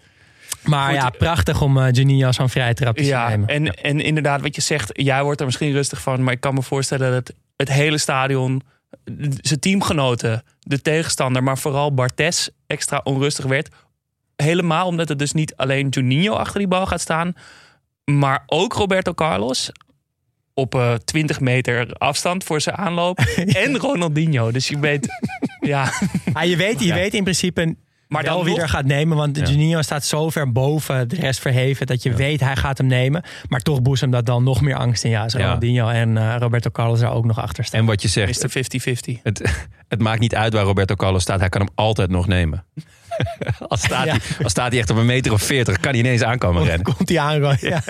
Maar Goed. ja, prachtig om uh, Juninho zo'n vrije trap te Ja, nemen. en, en inderdaad, wat je zegt, jij wordt er misschien rustig van, maar ik kan me voorstellen dat het hele stadion, zijn teamgenoten, de tegenstander, maar vooral Bartes extra onrustig werd. Helemaal omdat het dus niet alleen Juninho achter die bal gaat staan, maar ook Roberto Carlos op eh 20 meter afstand voor zijn aanloop (laughs) en Ronaldinho. Dus je weet, (laughs) ja, Ah, je weet, je Ja. weet in principe Maar wel dan wie nog- er gaat nemen, want Ja. Juninho staat zo ver boven de rest verheven dat je weet hij gaat hem nemen. Maar toch boezemt dat dan nog meer angst in. Ja, als Ja. Ronaldinho en eh, Roberto Carlos er ook nog achter staan. En wat je zegt, Mr. 50-50. (laughs) het, het maakt niet uit waar Roberto Carlos staat. Hij kan hem altijd nog nemen. (laughs) als, staat Ja. hij, als staat hij echt op een meter of veertig, kan hij ineens aankomen rennen. Komt hij aan, ja.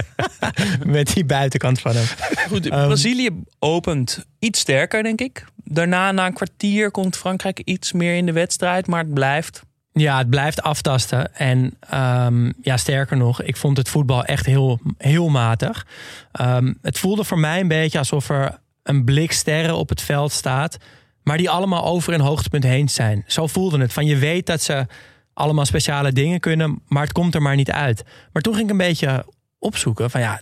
(laughs) met die buitenkant van hem. Goed, Ehm, Brazilië opent iets sterker, denk ik. Daarna, na een kwartier, komt Frankrijk iets meer in de wedstrijd. Maar het blijft. Ja, het blijft aftasten. En ehm, ja, sterker nog, ik vond het voetbal echt heel, heel matig. Ehm, het voelde voor mij een beetje alsof er een blik sterren op het veld staat. Maar die allemaal over een hoogtepunt heen zijn. Zo voelde het. Van je weet dat ze allemaal speciale dingen kunnen, maar het komt er maar niet uit. Maar toen ging ik een beetje opzoeken van ja,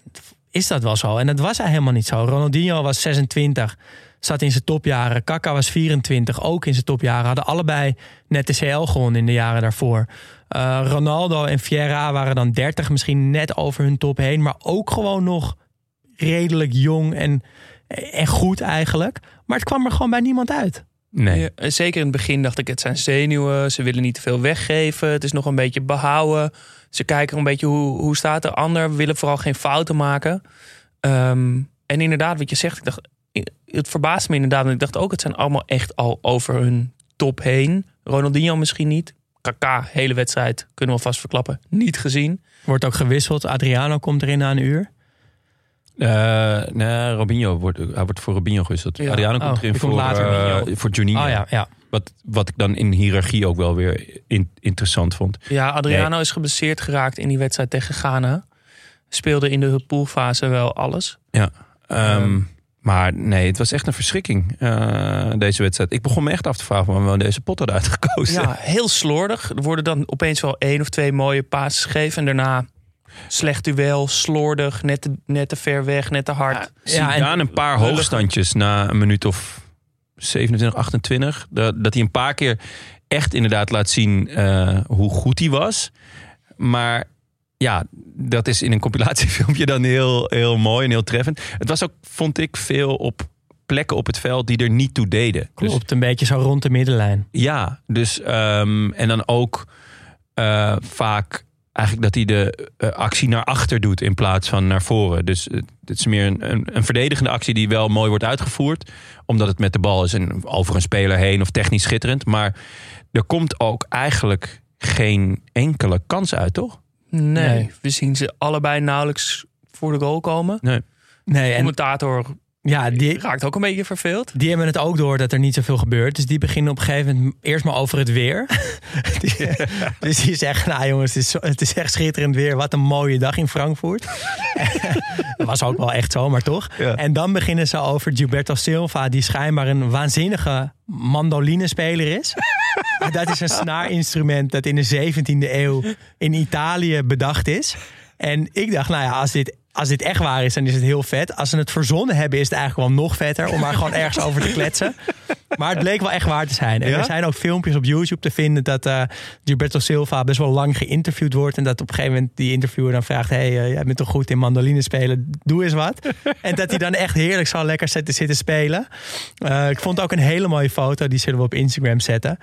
is dat wel zo? En dat was hij helemaal niet zo. Ronaldinho was 26, zat in zijn topjaren. Kaka was 24, ook in zijn topjaren. Hadden allebei net de CL gewonnen in de jaren daarvoor. Eh, Ronaldo en Vieira waren dan 30, misschien net over hun top heen. Maar ook gewoon nog redelijk jong en, en goed eigenlijk. Maar het kwam er gewoon bij niemand uit. Nee. Ja, zeker in het begin dacht ik, het zijn zenuwen. Ze willen niet te veel weggeven. Het is nog een beetje behouden. Ze kijken een beetje hoe, hoe staat de ander. We willen vooral geen fouten maken. Ehm, en inderdaad, wat je zegt, ik dacht, het verbaast me inderdaad. want Ik dacht ook, het zijn allemaal echt al over hun top heen. Ronaldinho misschien niet. Kaka, hele wedstrijd, kunnen we vast verklappen. Niet gezien. Wordt ook gewisseld. Adriano komt erin na een uur. Eh, nee, Robinho wordt, hij wordt voor Robinho gewisseld. Ja. Adriano Oh, komt erin die komt voor, later, eh, voor Juninho. Oh ja, ja. Wat, wat ik dan in hiërarchie ook wel weer in- interessant vond. Ja, Adriano is geblesseerd geraakt in die wedstrijd tegen Ghana. Speelde in de poolfase wel alles. Ja. Ehm, maar nee, het was echt een verschrikking, eh, deze wedstrijd. Ik begon me echt af te vragen waarom we deze pot hadden uitgekozen. Ja, heel slordig. Er worden dan opeens wel één of twee mooie passes gegeven. En daarna slecht duel, slordig, net te, net te ver weg, net te hard. Zidane Ja, en- een paar hoogstandjes na een minuut of 27, 28. Dat, dat hij een paar keer echt inderdaad laat zien eh, hoe goed hij was. Maar ja, dat is in een compilatiefilmpje dan heel, heel mooi en heel treffend. Het was ook, vond ik, veel op plekken op het veld die er niet toe deden. Dus Klopt, een beetje zo rond de middenlijn. ja, dus ehm, en dan ook eh, vaak eigenlijk dat hij de eh, actie naar achter doet in plaats van naar voren. Dus eh, het is meer een, een, een verdedigende actie die wel mooi wordt uitgevoerd, omdat het met de bal is en over een speler heen of technisch schitterend. Maar er komt ook eigenlijk geen enkele kans uit, toch? Nee, Nee. we zien ze allebei nauwelijks voor de goal komen. Nee, De en commentator ja, die, raakt ook een beetje verveeld. die hebben het ook door dat er niet zoveel gebeurt. Dus die beginnen op een gegeven moment eerst maar over het weer. (laughs) Die- (laughs) dus die zeggen, nou jongens, het is, het is echt schitterend weer. Wat een mooie dag in Frankfurt. (laughs) dat was ook wel echt zo, maar toch. Ja. En dan beginnen ze over Gilberto Silva, die schijnbaar een waanzinnige mandolinespeler is. Dat is een snaarinstrument dat in de 17e eeuw in Italië bedacht is. En ik dacht, nou ja, als dit, als dit echt waar is, dan is het heel vet. Als ze het verzonnen hebben, is het eigenlijk wel nog vetter. Om maar gewoon ergens over te kletsen. (laughs) Maar het bleek wel echt waar te zijn. En Ja? er zijn ook filmpjes op YouTube te vinden dat eh Gilberto Silva best wel lang geïnterviewd wordt. En dat op een gegeven moment die interviewer dan vraagt: hey, eh, jij bent toch goed in mandoline spelen? Doe eens wat. (laughs) en dat hij dan echt heerlijk zal lekker zitten, zitten spelen. Eh, ik vond ook een hele mooie foto, die zullen we op Instagram zetten.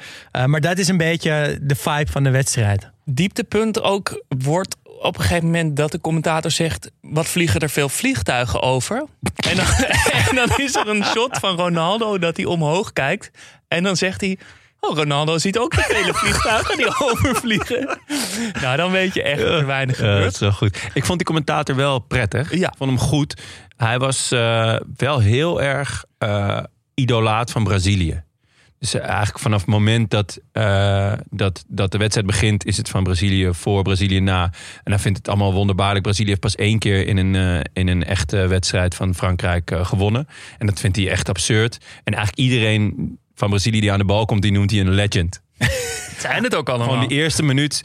Maar dat is een beetje de vibe van de wedstrijd. Dieptepunt ook wordt op een gegeven moment dat de commentator zegt... wat vliegen er veel vliegtuigen over? En dan, (laughs) en dan is er een shot van Ronaldo dat hij omhoog kijkt. En dan zegt hij... Oh, Ronaldo ziet ook de vele vliegtuigen die (laughs) overvliegen. Nou, dan weet je echt dat er weinig Ja, dat gebeurt. is wel goed. Ik vond die commentator wel prettig. Ja. Ik vond hem goed. Hij was eh, wel heel erg eh, idolaat van Brazilië. Dus eh, eigenlijk vanaf het moment dat, eh, dat, dat de wedstrijd begint... is het van Brazilië voor, Brazilië na. En hij vindt het allemaal wonderbaarlijk. Brazilië heeft pas één keer in een, eh, in een echte wedstrijd van Frankrijk gewonnen. En dat vindt hij echt absurd. En eigenlijk iedereen van Brazilië die aan de bal komt... die noemt hij een legend. (laughs) Zijn het ook allemaal. Gewoon de eerste minuut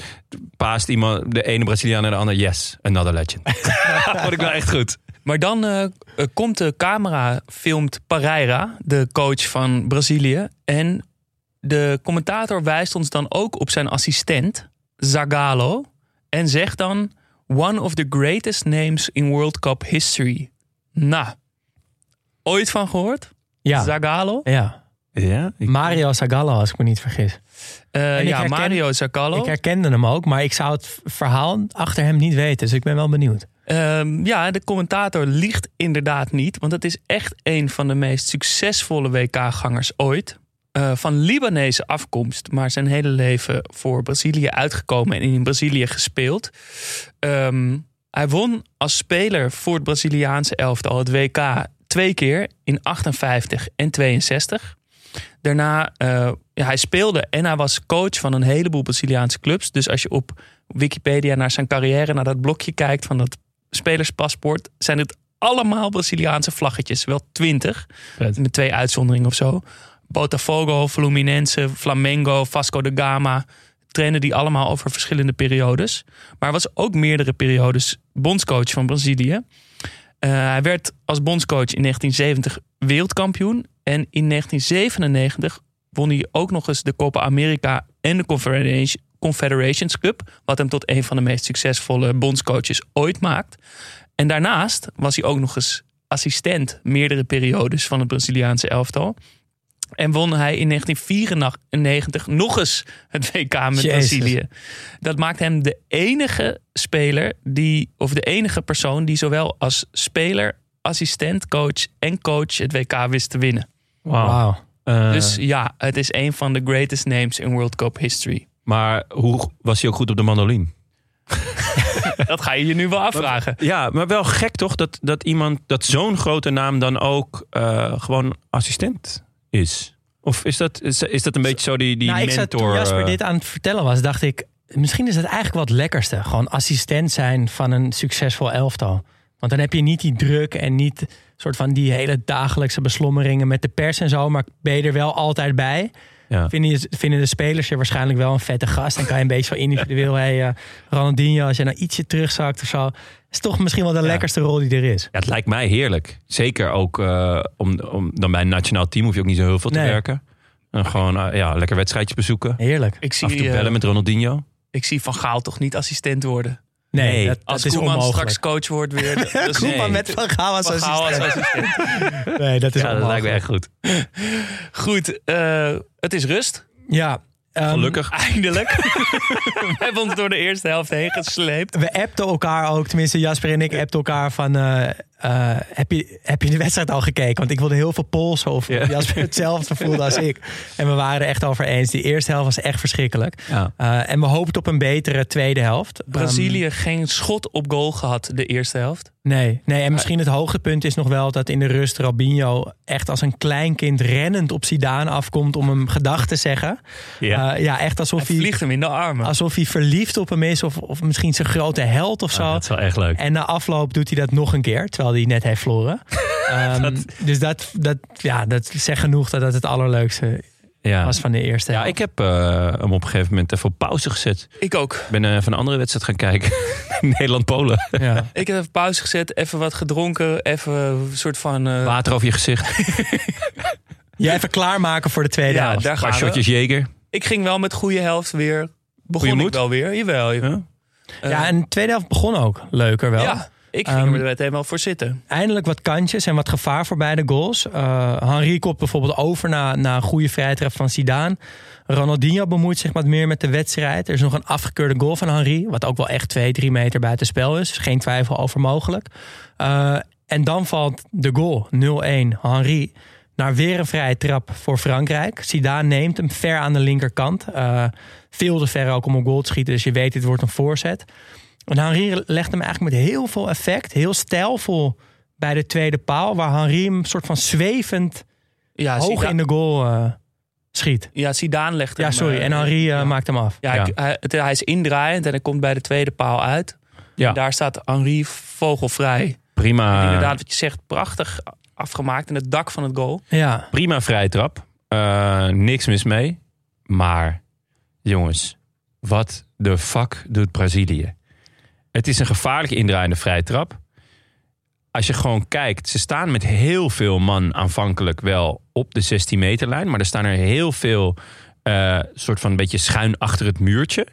paast iemand, de ene Braziliaan naar de andere. Yes, another legend. dat (laughs) (laughs) vond ik wel echt goed. Maar dan eh, eh, komt de camera, filmt Pereira, de coach van Brazilië. En de commentator wijst ons dan ook op zijn assistent, Zagallo. En zegt dan, one of the greatest names in World Cup history. Nou, ooit van gehoord? Ja. Zagallo? Ja. Ja? Ik- Mario Zagallo, als ik me niet vergis. Eh, En ik ja, herken- Mario Zagallo. Ik herkende hem ook, maar ik zou het verhaal achter hem niet weten. Dus ik ben wel benieuwd. Ehm, ja, de commentator liegt inderdaad niet. Want het is echt een van de meest succesvolle WK-gangers ooit. Eh, van Libanese afkomst, maar zijn hele leven voor Brazilië uitgekomen en in Brazilië gespeeld. Ehm, hij won als speler voor het Braziliaanse elftal het WK twee keer in 58 en 62. Daarna, eh, ja, hij speelde en hij was coach van een heleboel Braziliaanse clubs. Dus als je op Wikipedia naar zijn carrière, naar dat blokje kijkt van dat spelerspaspoort, zijn het allemaal Braziliaanse vlaggetjes. Wel twintig, met twee uitzonderingen of zo. Botafogo, Fluminense, Flamengo, Vasco da Gama. Trainen die allemaal over verschillende periodes. Maar was ook meerdere periodes bondscoach van Brazilië. Eh, hij werd als bondscoach in 1970 wereldkampioen. En in 1997 won hij ook nog eens de Copa America en de Confederation- Confederations Cup. Wat hem tot een van de meest succesvolle bondscoaches ooit maakt. En daarnaast was hij ook nog eens assistent meerdere periodes van het Braziliaanse elftal. En won hij in 1994 nog eens het WK met Jezus. Brazilië. Dat maakt hem de enige speler die, of de enige persoon die zowel als speler, assistent, coach en coach het WK wist te winnen. Wauw. Wauw. Eh, Dus ja, het is een van de greatest names in World Cup history. Maar hoe was hij ook goed op de mandolin? (laughs) Dat ga je je nu wel afvragen. Ja, maar wel gek toch dat, dat iemand, dat zo'n grote naam dan ook eh, gewoon assistent is? Of is dat, is, is dat een beetje zo die, die nou, ik zat, mentor? toen Jasper eh, dit aan het vertellen was, dacht ik... Misschien is het eigenlijk wat het lekkerste. Gewoon assistent zijn van een succesvol elftal. Want dan heb je niet die druk en niet soort van die hele dagelijkse beslommeringen met de pers en zo. Maar ben je er wel altijd bij. Ja. Vinden, de spelers je waarschijnlijk wel een vette gast. Dan kan je een beetje zo individueel... (laughs) hey, eh, Ronaldinho, als je nou ietsje terugzakt of zo... is toch misschien wel de lekkerste rol die er is. Ja, het lijkt mij heerlijk. Zeker ook eh, om, om dan bij een nationaal team hoef je ook niet zo heel veel te Nee. werken. En gewoon eh, ja, lekker wedstrijdjes bezoeken. Heerlijk. Ik Af en toe zie, bellen met Ronaldinho. ik zie Van Gaal toch niet assistent worden. Nee, Nee. dat, Als dat is Koeman onmogelijk. straks coach wordt weer. (laughs) Dus Koeman Nee. met Van Gaal als assistent. (laughs) Nee, dat is Ja, dat lijkt me onmogelijk. echt goed. Goed, eh, het is rust. Ja, ehm, Gelukkig. Eindelijk. (laughs) We hebben ons door de eerste helft heen gesleept. We appten elkaar ook, tenminste Jasper en ik appten elkaar van... eh, eh, heb, je, heb je de wedstrijd al gekeken? Want ik wilde heel veel polsen of Ja. Jasper hetzelfde voelde als ik. (laughs) En we waren er echt over eens. Die eerste helft was echt verschrikkelijk. Ja. Eh, en we hoopten op een betere tweede helft. Brazilië geen schot op goal gehad de eerste helft. Nee, nee, en misschien het hoogtepunt is nog wel dat in de rust Robinho echt als een kleinkind rennend op Zidane afkomt om hem gedag te zeggen. Ja. Eh, ja, echt alsof Hij hij, vliegt hem in de armen. alsof hij verliefd op hem is of, of misschien zijn grote held of zo. Ah, dat is wel echt leuk. En na afloop doet hij dat nog een keer, terwijl hij net heeft verloren. (laughs) Ehm, Dus dat, dat, ja, dat zegt genoeg dat dat het allerleukste Ja. was van de eerste Ja, helft. ik heb eh, hem op een gegeven moment even op pauze gezet. Ik ook. Ik ben eh, van een andere wedstrijd gaan kijken. (laughs) Nederland-Polen. Ja. (laughs) Ik heb even pauze gezet, even wat gedronken, even een soort van... eh, Water over je gezicht. (laughs) Jij even klaarmaken voor de tweede ja, helft. daar Een gaan shotjes Jager. Ik ging wel met goede helft weer. Begon Goeie ik moed? wel weer. Jawel. jawel. Ja. Ja, en de tweede helft begon ook leuker wel. ja, ik ging Ehm, er met helemaal voor zitten. Eindelijk wat kantjes en wat gevaar voor beide goals. Uh, Henri kopt bijvoorbeeld over na, na een goede vrijtrap van Zidane. Ronaldinho bemoeit zich wat meer met de wedstrijd. Er is nog een afgekeurde goal van Henri. Wat ook wel echt 2, 3 meter buiten spel is. Geen twijfel over mogelijk. Uh, en dan valt de goal 0-1 Henri naar weer een vrije trap voor Frankrijk. Zidane neemt hem ver aan de linkerkant. Uh, veel te ver ook om een goal te schieten. Dus je weet, dit wordt een voorzet. En Henri legt hem eigenlijk met heel veel effect. Heel stijlvol bij de tweede paal. Waar Henri hem soort van zwevend Ja, hoog Zidane- in de goal uh, schiet. Ja, Zidane legt Ja, hem, sorry. eh, En Henri uh, ja. maakt hem af. Ja, Ja. hij, is indraaiend en hij komt bij de tweede paal uit. Ja. En daar staat Henri vogelvrij. Prima, Inderdaad, wat je zegt, prachtig afgemaakt in het dak van het goal. Ja, prima vrije trap. Eh, niks mis mee. Maar jongens, wat de fuck doet Brazilië? Het is een gevaarlijk indraaiende vrije trap. Als je gewoon kijkt, ze staan met heel veel man aanvankelijk wel op de 16 meterlijn. Maar er staan er heel veel eh, soort van een beetje schuin achter het muurtje.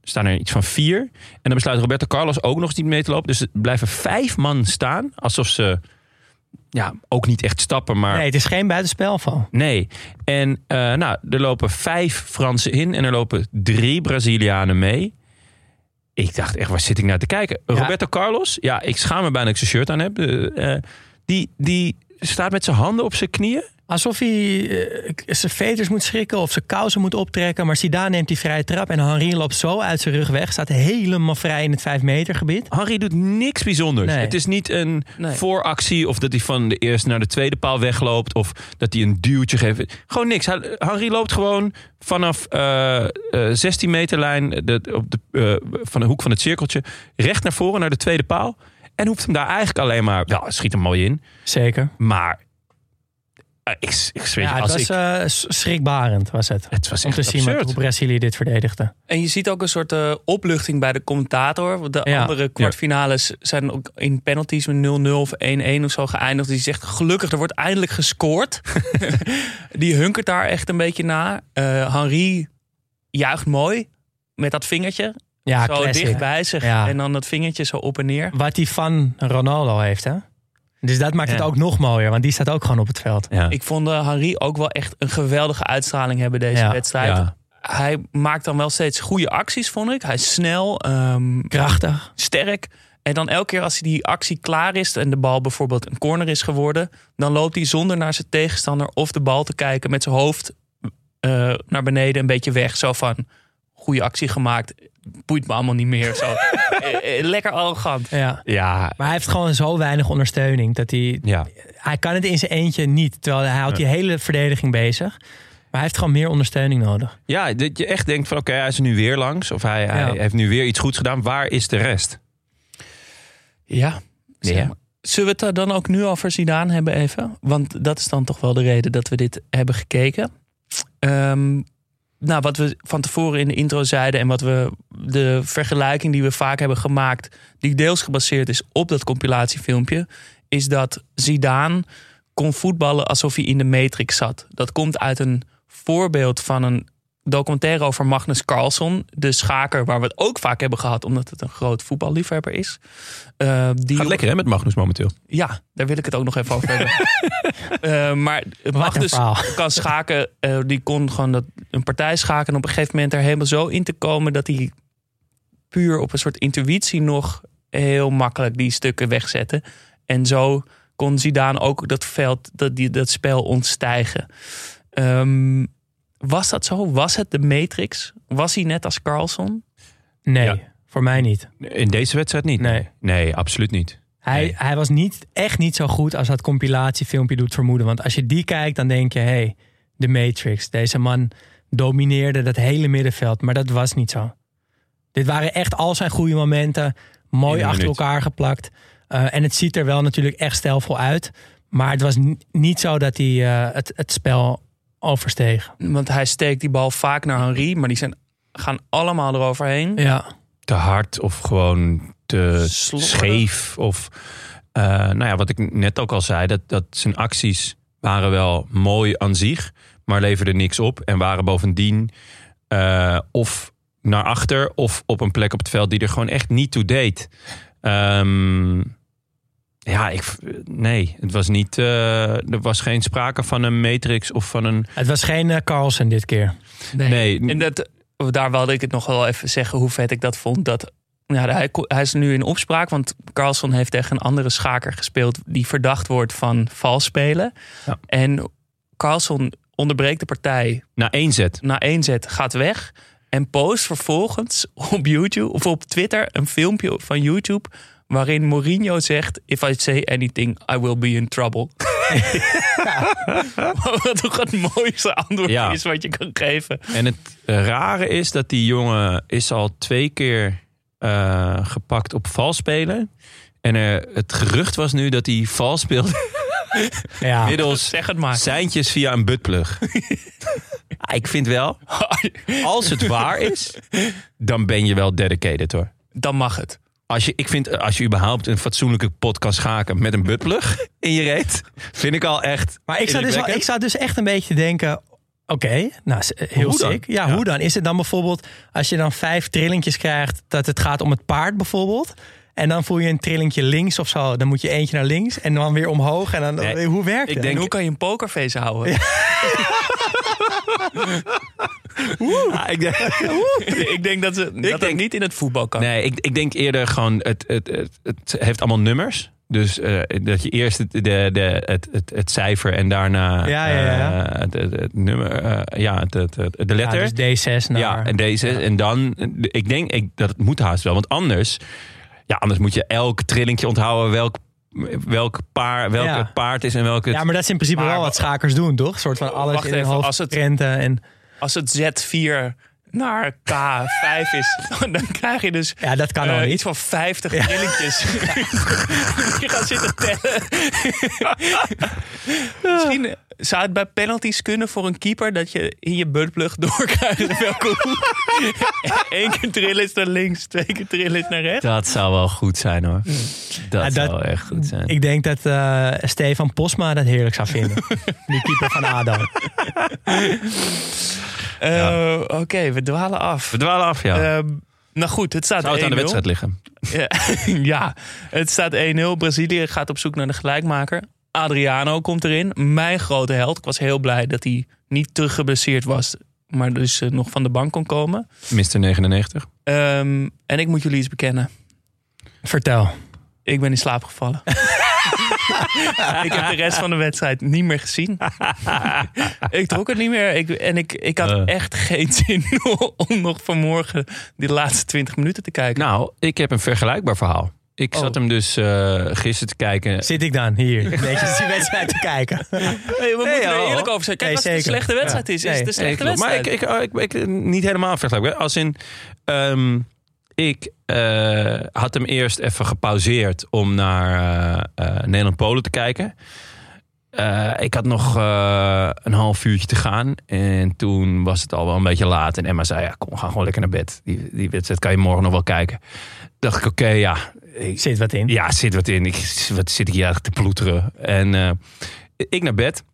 Er staan er iets van vier. En dan besluit Roberto Carlos ook nog eens niet mee te lopen. Dus er blijven vijf man staan. Alsof ze ja, ook niet echt stappen, maar Nee, het is geen buitenspelval. Nee. En eh, nou, er lopen vijf Fransen in en er lopen drie Brazilianen mee. Ik dacht echt, waar zit ik naar te kijken? Ja. Roberto Carlos, ja, ik schaam me bijna dat ik zijn shirt aan heb. Eh, eh, die, die staat met zijn handen op zijn knieën. Alsof hij eh, zijn veters moet schrikken of zijn kousen moet optrekken. Maar Zidane neemt die vrije trap en Henri loopt zo uit zijn rug weg. Staat helemaal vrij in het 5 meter gebied. Henri doet niks bijzonders. Nee. Het is niet een Nee. vooractie of dat hij van de eerste naar de tweede paal wegloopt. Of dat hij een duwtje geeft. Gewoon niks. Henri loopt gewoon vanaf eh, eh, 16 meter lijn de, op de, eh, van de hoek van het cirkeltje recht naar voren naar de tweede paal. En hoeft hem daar eigenlijk alleen maar... Ja, schiet hem mooi in. Zeker. Maar eh, ik, ik zweer Ja, het als was ik... eh, schrikbarend was het. het was Om echt zien wat- hoe Brazilië dit verdedigde. En je ziet ook een soort eh, opluchting bij de commentator. Want De Ja. andere kwartfinales zijn ook in penalties met 0-0 of 1-1 of zo geëindigd. Die zegt gelukkig, er wordt eindelijk gescoord. (laughs) die hunkert daar echt een beetje na. Eh Henri juicht mooi met dat vingertje. Ja, zo classic. dicht bij zich. Ja. En dan dat vingertje zo op en neer. Wat hij van Ronaldo heeft, hè? Dus dat maakt het Ja. ook nog mooier, want die staat ook gewoon op het veld. Ja. Ik vond eh, Henri ook wel echt een geweldige uitstraling hebben deze Ja. wedstrijd. Ja. Hij maakt dan wel steeds goede acties, vond ik. Hij is snel, ehm, Krachtig. sterk. En dan elke keer als hij die actie klaar is en de bal bijvoorbeeld een corner is geworden, dan loopt hij zonder naar zijn tegenstander of de bal te kijken met zijn hoofd eh, naar beneden een beetje weg. Zo van, goede actie gemaakt, boeit me allemaal niet meer. Zo. (laughs) Eh, eh, Lekker arrogant. Ja. ja, Maar hij heeft gewoon zo weinig ondersteuning dat hij... ja. Hij kan het in zijn eentje niet, terwijl hij houdt die hele verdediging bezig. Maar hij heeft gewoon meer ondersteuning nodig. Ja, dat je echt denkt van oké, hij is er nu weer langs. Of hij, hij heeft nu weer iets goeds gedaan. Waar is de rest? Ja. zeg Ja. maar. Zullen we het er dan ook nu over Zidane hebben even? Want dat is dan toch wel de reden dat we dit hebben gekeken. Ehm, nou, wat we van tevoren in de intro zeiden en wat we de vergelijking die we vaak hebben gemaakt, die deels gebaseerd is op dat compilatiefilmpje, is dat Zidane kon voetballen alsof hij in de Matrix zat. Dat komt uit een voorbeeld van een documentaire over Magnus Carlsen, de schaker waar we het ook vaak hebben gehad, omdat het een groot voetballiefhebber is. Eh, die Gaat lekker hè met Magnus momenteel. ja, daar wil ik het ook nog even over hebben. (laughs) Eh, maar Magnus kan schaken. eh, die kon gewoon dat, een partij schaken. En op een gegeven moment er helemaal zo in te komen... dat hij puur op een soort intuïtie nog heel makkelijk die stukken wegzette. En zo kon Zidane ook dat veld, dat, die, dat spel ontstijgen. Ehm, was dat zo? Was het de Matrix? Was hij net als Carlson? Nee, Ja. voor mij niet. In deze wedstrijd niet. Nee. Nee, absoluut niet. Hij, Nee. hij was niet, echt niet zo goed als dat compilatiefilmpje doet vermoeden. Want als je die kijkt, dan denk je... hé, hey, de Matrix. Deze man domineerde dat hele middenveld. Maar dat was niet zo. Dit waren echt al zijn goede momenten. Mooi achter minuut. elkaar geplakt. Uh, en het ziet er wel natuurlijk echt stijlvol uit. Maar het was ni- niet zo dat hij uh, het, het spel oversteeg. Want hij steekt die bal vaak naar Henri. Maar die zijn, gaan allemaal eroverheen. Ja, Te hard of gewoon te Slordig. scheef. Of, eh, nou ja, wat ik net ook al zei, dat, dat zijn acties waren wel mooi aan zich, maar leverden niks op. En waren bovendien eh, of naar achter of op een plek op het veld die er gewoon echt niet toe deed. Ehm, ja, ik, nee, het was niet. eh, er was geen sprake van een matrix of van een. het was geen uh, Carlsen dit keer. Nee, En dat, daar wilde ik het nog wel even zeggen hoe vet ik dat vond. Dat, ja, hij, hij is nu in opspraak, want Carlson heeft tegen een andere schaker gespeeld die verdacht wordt van vals spelen. Ja. En Carlson onderbreekt de partij na één zet. na één zet, gaat weg en post vervolgens op YouTube of op Twitter een filmpje van YouTube waarin Mourinho zegt: If I say anything, I will be in trouble. (laughs) Wat toch het mooiste antwoord Ja. is wat je kan geven. En het eh, rare is dat die jongen is al twee keer eh, gepakt op vals spelen. En eh, het gerucht was nu dat hij vals speelde (laughs) Ja, middels Zeg het maar. seintjes via een buttplug. (laughs) Ik vind wel, als het waar is, dan ben je wel dedicated hoor. Dan mag het. Als je, ik vind, eh, als je überhaupt een fatsoenlijke podcast schaken met een buttplug in je reet, vind ik al echt. Maar ik zou, dus, wel- ik zou dus echt een beetje denken... Oké, nou, s- heel Hoe sick. Ja, Ja. hoe dan? Is het dan bijvoorbeeld als je dan vijf trillingjes krijgt... dat het gaat om het paard bijvoorbeeld... En dan voel je een trillingje links of zo. Dan moet je eentje naar links en dan weer omhoog. En dan, Nee, hoe werkt ik het? denk- En hoe kan je een pokerface houden? (laughs) (laughs) Ah, ik denk, ik denk dat, ze, dat denk- het niet in het voetbal kan. nee, ik, ik denk eerder gewoon, het, het, het, het heeft allemaal nummers. Dus eh, dat je eerst het, de, de, het, het, het cijfer en daarna Ja, ja, ja. eh, het, het, het nummer, eh, ja, het, het, het- de Ja, letter. dus D6 naar... Ja, en deze. En dan, ik denk ik, dat het moet haast wel. Want anders, ja, anders moet je elk trillingje onthouden welk, welk paar, welke Ja. paard is en welke. Ja, maar dat is in principe Maar- wel wat schakers doen, toch? Een soort van alles in hoofd als het-. En, Als het Z4 naar K5 is, (laughs) (laughs) dan krijg je dus ja, dat kan al niet. iets van 50 trilletjes. (laughs) je gaat zitten tellen. Misschien zou het bij penalties kunnen voor een keeper dat je in je buttplug doorkrijgt welke hoek. Eén keer trillen is naar links, twee keer trillen is naar rechts. Dat zou wel goed zijn hoor. Dat, Ja, dat- zou echt goed zijn. Ik denk dat eh, Stefan Posma dat heerlijk zou vinden. Die keeper van ADO. Eh, Oké, we dwalen af. We dwalen af, ja. Ehm, nou goed, het staat 1-0. zou het aan de wedstrijd liggen? Ja, (laughs) ja, het staat 1-0. Brazilië gaat op zoek naar de gelijkmaker. Adriano komt erin. Mijn grote held. Ik was heel blij dat hij niet te geblesseerd was. Maar dus eh, nog van de bank kon komen. Mr. 99. Ehm, en ik moet jullie iets bekennen. Vertel. Ik ben in slaap gevallen. (laughs) (laughs) ik heb de rest van de wedstrijd niet meer gezien. (laughs) ik trok het niet meer. Ik, en ik, ik had Eh. echt geen (laughs) zin om nog vanmorgen die laatste 20 minuten te kijken. Nou, ik heb een vergelijkbaar verhaal. Ik Oh. zat hem dus eh gisteren te kijken. Zit ik dan hier? Netjes die wedstrijd te kijken. Nee, we moeten er oh. eerlijk over zijn. Kijk, Nee, als het een slechte wedstrijd is, is Nee. het een slechte klopt. Maar wedstrijd. ik, ik, ik, ik, niet helemaal vergelijkbaar. Als in, ehm, ik eh, had hem eerst even gepauzeerd om naar eh, eh, Nederland-Polen te kijken. Ik had nog een half uurtje te gaan. En toen was het al wel een beetje laat. En Emma zei, ja, kom, ga gewoon lekker naar bed. Die, die wedstrijd kan je morgen nog wel kijken. Dacht ik, oké, ja. Ik, Zit wat in. ja, zit wat in. Ik, wat zit ik hier eigenlijk te ploeteren? En ik naar bed.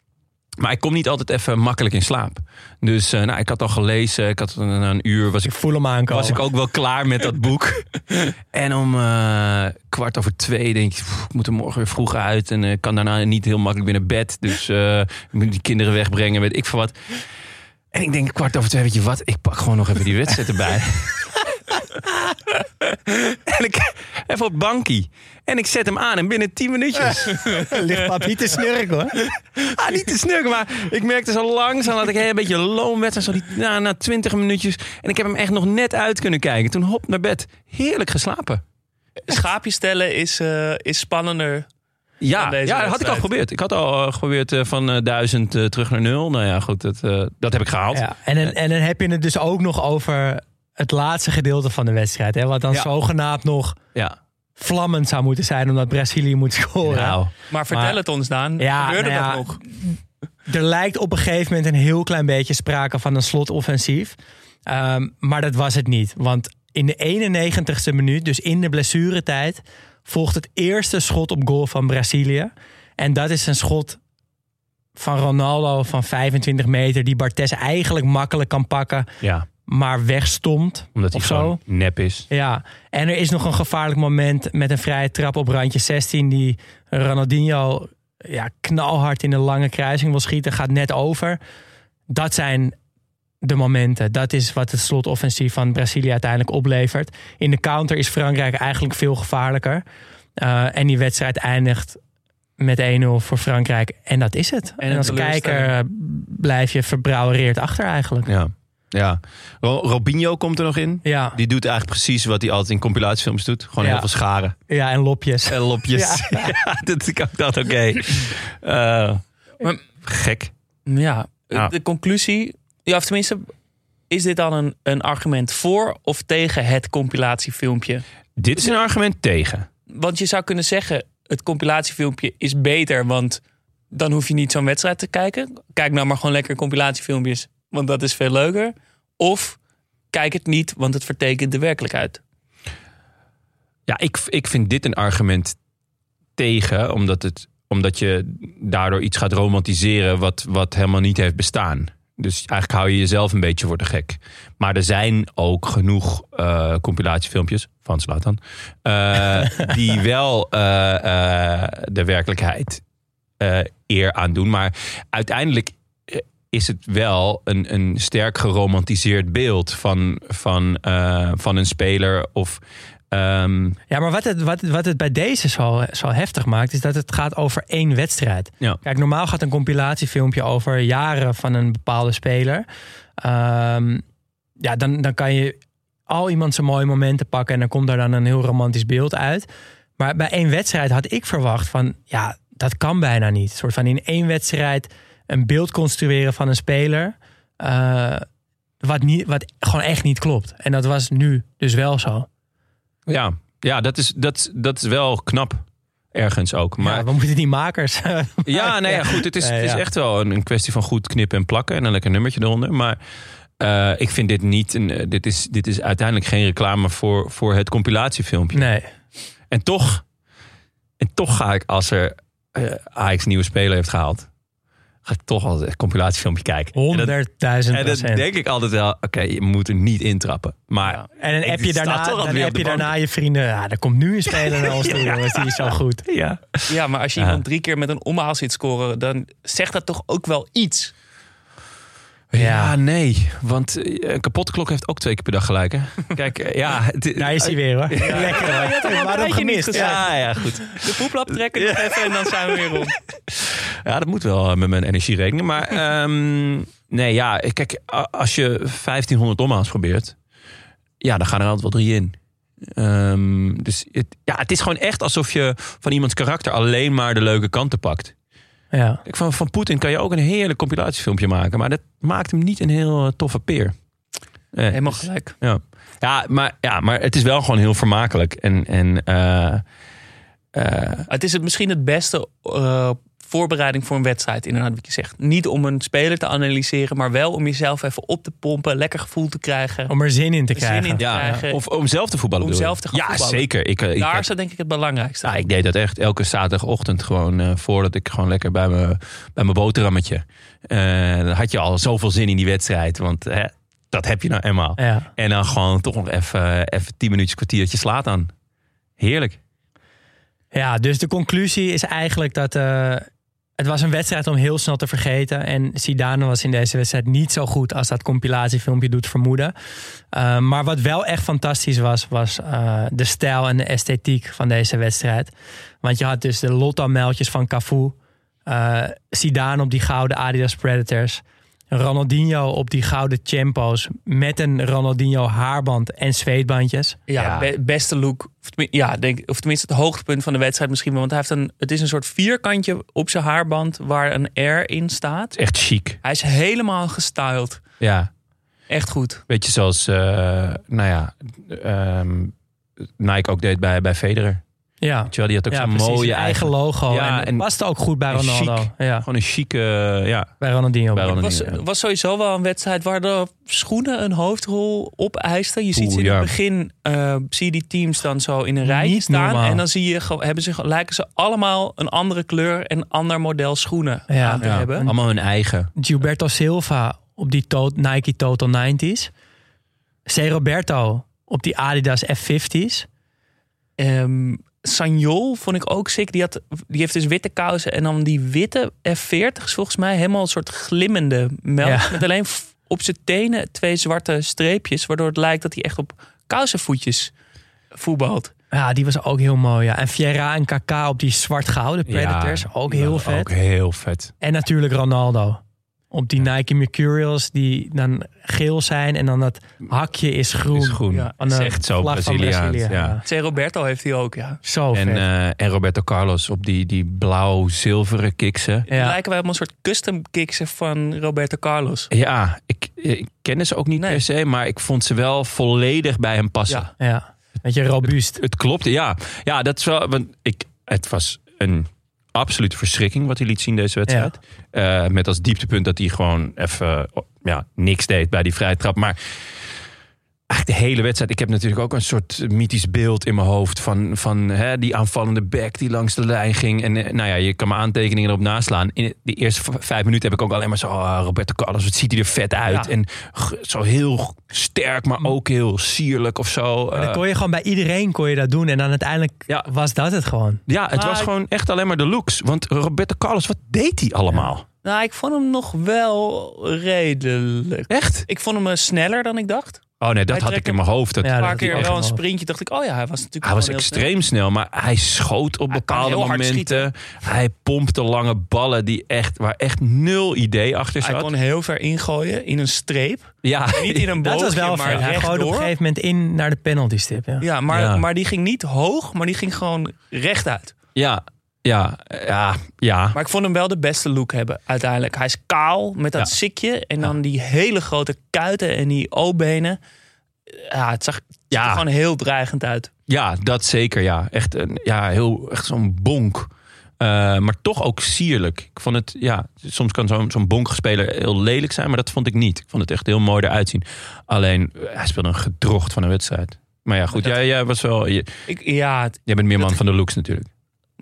Maar ik kom niet altijd even makkelijk in slaap. Dus eh, nou, ik had al gelezen. Ik had een, een uur was ik, Ik voel hem aankomen. was ik ook wel klaar met dat boek. (laughs) en om eh, kwart over twee denk ik, "Pff, ik moet er morgen weer vroeg uit. En eh, ik kan daarna niet heel makkelijk weer naar bed. Dus eh, ik moet die kinderen wegbrengen, weet ik veel wat. En ik denk kwart over twee, weet je wat? Ik pak gewoon nog even die wedstrijd erbij. (laughs) (laughs) en ik (laughs) even op het bankie. En ik zet hem aan en binnen 10 minuutjes. (laughs) Ligt papier te snurken hoor. (laughs) Ah, niet te snurken, maar ik merkte zo langzaam dat ik een beetje loom werd. En zo die, na, na 20 minuutjes. En ik heb hem echt nog net uit kunnen kijken. Toen hop naar bed. Heerlijk geslapen. Schaapjes stellen is, eh, is spannender. Ja, ja dat had ik al geprobeerd. Ik had al eh, geprobeerd eh, van 1000 eh, terug naar nul. Nou ja, goed, dat, eh, dat heb ik gehaald. Ja, en, dan, en dan heb je het dus ook nog over het laatste gedeelte van de wedstrijd. Hè, wat dan Ja. zogenaamd nog Ja. vlammend zou moeten zijn omdat Brazilië moet scoren. Nou, Maar vertel Maar- het ons, Daan. Ja, Gebeurde nou ja, dat nog? Er lijkt op een gegeven moment een heel klein beetje sprake van een slotoffensief. Ehm, maar dat was het niet. Want in de 91ste minuut, dus in de blessuretijd, volgt het eerste schot op goal van Brazilië. En dat is een schot van Ronaldo van 25 meter, die Bartes eigenlijk makkelijk kan pakken, ja, maar wegstomt. omdat hij of zo. nep is. Ja, en er is nog een gevaarlijk moment met een vrije trap op randje 16 die Ronaldinho ja, knalhard in een lange kruising wil schieten, gaat net over. Dat zijn de momenten. Dat is wat het slotoffensief van Brazilië uiteindelijk oplevert. In de counter is Frankrijk eigenlijk veel gevaarlijker. Uh, en die wedstrijd eindigt met 1-0 voor Frankrijk. En dat is het. En, een als kijker uh, blijf je verbrouwereerd achter eigenlijk. Ja. Ja, Ro- Robinho komt er nog in. Ja, Die doet eigenlijk precies wat hij altijd in compilatiefilms doet. Gewoon Ja. heel veel scharen. ja en lopjes. En lopjes. Ja, (laughs) dat ik ook dacht, oké. Eh, gek. Ja, Ja. de conclusie... Ja, of tenminste, is dit dan een, een argument voor of tegen het compilatiefilmpje? Dit is een argument tegen. Want je zou kunnen zeggen, het compilatiefilmpje is beter, want dan hoef je niet zo'n wedstrijd te kijken. Kijk nou maar gewoon lekker compilatiefilmpjes, want dat is veel leuker. Of kijk het niet, want het vertekent de werkelijkheid. Ja, ik, ik vind dit een argument tegen, omdat, het, omdat je daardoor iets gaat romantiseren wat, wat helemaal niet heeft bestaan. Dus eigenlijk hou je jezelf een beetje voor de gek. Maar er zijn ook genoeg eh, compilatiefilmpjes van Zlatan. eh, die (laughs) wel eh, de werkelijkheid eer aan doen. Maar uiteindelijk is het wel een, een sterk geromantiseerd beeld van, van, eh, van een speler. Of ehm, Ja, maar wat het, wat, wat het bij deze zo, zo heftig maakt, is dat het gaat over één wedstrijd. Ja. Kijk, normaal gaat een compilatiefilmpje over jaren van een bepaalde speler. Ehm, ja, dan, dan kan je al iemand zijn mooie momenten pakken en dan komt er dan een heel romantisch beeld uit. Maar bij één wedstrijd had ik verwacht van, ja, dat kan bijna niet. Een soort van in één wedstrijd een beeld construeren van een speler. eh, wat, niet, wat gewoon echt niet klopt. En dat was nu dus wel zo. ja, ja dat, is, dat, dat is wel knap. Ergens ook. Maar we moeten die makers. (laughs) Ja, (laughs) nee, ja, goed. Het is, het is echt wel een, een kwestie van goed knippen en plakken. En een lekker nummertje eronder. Maar eh, ik vind dit niet... Een, eh, dit, is, dit is uiteindelijk geen reclame voor, voor het compilatiefilmpje. nee. En toch... En toch ga ik, als er eh Ajax nieuwe speler heeft gehaald... ga ik toch altijd het compilatiefilmpje kijken. En dat- Honderdduizend En dan denk ik altijd wel... Oké, je moet er niet intrappen. Maar Ja. En app je daarna, dan de je daarna je vrienden. Ja, er komt nu een speler naar ons (laughs) toe, jongens. Die is zo goed. ja... Ja, maar als je Ja. iemand drie keer met een omhaal ziet scoren, dan zegt dat toch ook wel iets. Ja, nee. Want eh, een kapotte klok heeft ook twee keer per dag gelijk, hè? (laughs) Kijk, eh, ja... (laughs) Daar is hij weer hoor. (laughs) Lekker hoor. je hebt hem al een Waarom gemist? Ja, ja, goed. De poeplap trekken nog even en dan zijn we weer rond. Ja, dat moet wel met mijn energierekening. Maar ehm, nee, ja, kijk, als je 1500 omhaals probeert, ja, dan gaan er altijd wel drie in. Ehm, dus het, ja, het is gewoon echt alsof je van iemands karakter alleen maar de leuke kanten pakt. Ja. Kijk, van, van Poetin kan je ook een heerlijk compilatiefilmpje maken, maar dat maakt hem niet een heel eh, toffe peer. Eh, Helemaal dus- gelijk. ja. Ja, maar, ja, maar het is wel gewoon heel vermakelijk. En, en eh, Het is het misschien het beste voorbereiding voor een wedstrijd, inderdaad, wat je zegt. Niet om een speler te analyseren, maar wel om jezelf even op te pompen, lekker gevoel te krijgen. Om er zin in te Zin krijgen. in te ja, krijgen. of om zelf te voetballen. Om zelf te gaan Ja, voetballen. zeker. Ik, eh, ik Daar is dat denk ik het belangrijkste. Ja, ik deed dat echt elke zaterdagochtend gewoon eh, voordat ik gewoon lekker bij mijn bij mijn boterhammetje. eh, dan had je al zoveel zin in die wedstrijd, want hè, dat heb je nou eenmaal. Ja. En dan gewoon toch nog even, even tien minuutjes, kwartiertje slaat aan. Heerlijk. ja, dus de conclusie is eigenlijk dat eh, het was een wedstrijd om heel snel te vergeten. En Zidane was in deze wedstrijd niet zo goed als dat compilatiefilmpje doet vermoeden. Eh, maar wat wel echt fantastisch was, was eh, de stijl en de esthetiek van deze wedstrijd. Want je had dus de Lotto-meldjes van Cafu. eh Zidane op die gouden Adidas Predators. Ronaldinho op die gouden Champo's met een Ronaldinho haarband en zweetbandjes. Ja, Ja. be- beste look. Of, ja, denk, of tenminste het hoogtepunt van de wedstrijd misschien wel. Want hij heeft een, het is een soort vierkantje op zijn haarband waar een R in staat. Echt chic. Hij is helemaal gestyled. Ja. Echt goed. Weet je, zoals eh, nou ja, ehm, Nike ook deed bij, bij Federer. Ja, Weet je wel, die had ook ja zo'n precies. mooie eigen logo. Ja, en en- paste ook goed bij Ronaldo. chic. Ja, Gewoon een chique, eh, ja. bij Ronaldinho. Bij Het Ronaldinho. was, ja. was sowieso wel een wedstrijd waar de schoenen een hoofdrol opeisten. Je ziet ze in het begin, eh, zie je die teams dan zo in een rijtje Niet staan. normaal. En dan zie je, hebben ze, lijken ze allemaal een andere kleur en ander model schoenen Ja. aan te Ja, hebben. Allemaal hun eigen. Gilberto Silva op die to- Nike Total 90s. C. Roberto op die Adidas F50's. Ehm Sanjol vond ik ook sick. Die, had, die heeft dus witte kousen en dan die witte F40's volgens mij. Helemaal een soort glimmende melk. Ja. Met alleen op zijn tenen twee zwarte streepjes. Waardoor het lijkt dat hij echt op kousenvoetjes voetbalt. Ja, die was ook heel mooi. Ja. En Vieira en Kaká op die zwart-gouden Predators. Ja, ook heel vet. Ook heel vet. En natuurlijk Ronaldo. Op die Nike Mercurials die dan geel zijn. En dan dat hakje is groen. Is groen. Ja, is echt zo Braziliaans. Brazilië, ja. C. Roberto heeft hij ook, ja. Zo En, eh, en Roberto Carlos op die, die blauw-zilveren kiksen. Die ja. lijken wij op een soort custom kicks van Roberto Carlos. Ja, ik, ik kende ze ook niet Nee. per se, maar ik vond ze wel volledig bij hem passen. Ja. ja. Weet je, robuust. Het klopte, ja. Ja, dat is wel. Want ik, het was een absolute verschrikking wat hij liet zien deze wedstrijd. Eh, met als dieptepunt dat hij gewoon even oh, ja, niks deed bij die vrije trap. Maar eigenlijk de hele wedstrijd. Ik heb natuurlijk ook een soort mythisch beeld in mijn hoofd van, van hè, die aanvallende back die langs de lijn ging. En eh, nou ja, je kan mijn aantekeningen erop naslaan. In de eerste vijf minuten heb ik ook alleen maar zo, ah, Roberto Carlos, wat ziet hij er vet uit. Ja. En zo heel sterk, maar ook heel sierlijk of zo. Maar dan Eh, kon je gewoon bij iedereen kon je dat doen. En dan uiteindelijk Ja. was dat het gewoon. ja, het Maar was gewoon echt alleen maar de looks. Want Roberto Carlos, wat deed hij allemaal? Nou, ik vond hem nog wel redelijk. Echt? Ik vond hem eh, sneller dan ik dacht. Oh nee, dat Hij had ik in mijn hoofd. Dat, Ja, Een dat paar keer wel een sprintje. Dacht ik, oh ja, hij was natuurlijk Hij was extreem snel, maar hij schoot op Hij kan bepaalde momenten. Hij pompte lange ballen die echt, waar echt nul idee achter Hij zat. kon heel ver ingooien in een streep. ja, (laughs) Niet in een (laughs) Dat boogje, was wel maar. Hij gooide op een gegeven moment in naar de penalty stip. Ja. Ja, maar, Ja. maar die ging niet hoog, maar die ging gewoon rechtuit. ja, ja, ja, ja. Maar ik vond hem wel de beste look hebben uiteindelijk. Hij is kaal met dat Ja. sikje en dan die hele grote kuiten en die O-benen. Ja, het zag, het zag Ja. er gewoon heel dreigend uit. Ja, dat zeker, ja. Echt, een, ja, heel, echt zo'n bonk. Eh, maar toch ook sierlijk. Ik vond het, ja, soms kan zo'n zo'n bonkenspeler heel lelijk zijn, maar dat vond ik niet. Ik vond het echt heel mooi eruit zien. Alleen, eh, hij speelde een gedrocht van een wedstrijd. Maar ja, goed, Dat- jij, jij was wel, je- Ik, ja, jij bent meer man Dat- van de looks natuurlijk.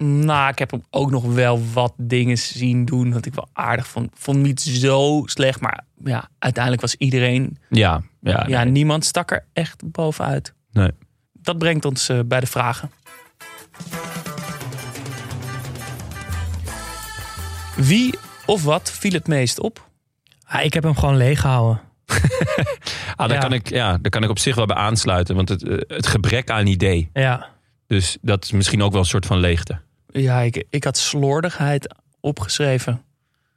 Nou, ik heb hem ook nog wel wat dingen zien doen dat ik wel aardig vond. Ik vond niet zo slecht, maar ja, uiteindelijk was iedereen... Ja, ja, Ja, nee. niemand stak er echt bovenuit. Nee. Dat brengt ons eh, bij de vragen. Wie of wat viel het meest op? Ah, ik heb hem gewoon leeg gehouden. (laughs) Ah, daar, Ja. kan ik, ja, daar kan ik op zich wel bij aansluiten. Want het, eh, het gebrek aan idee. Ja. Dus dat is misschien ook wel een soort van leegte. Ja, ik, ik had slordigheid opgeschreven.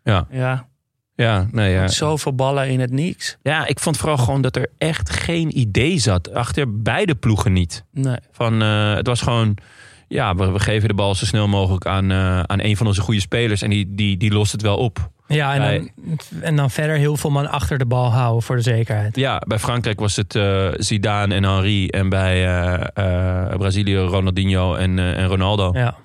Ja, Ja, ja, nee, ja. zoveel ballen in het niks. ja, ik vond vooral gewoon dat er echt geen idee zat. Achter beide ploegen niet. Nee. Van, eh, het was gewoon, ja, we, we geven de bal zo snel mogelijk aan, eh, aan een van onze goede spelers. En die, die, die lost het wel op. Ja, en dan, en dan verder heel veel man achter de bal houden voor de zekerheid. Ja, bij Frankrijk was het eh, Zidane en Henri. En bij eh, eh, Brazilië Ronaldinho en, eh, en Ronaldo. Ja,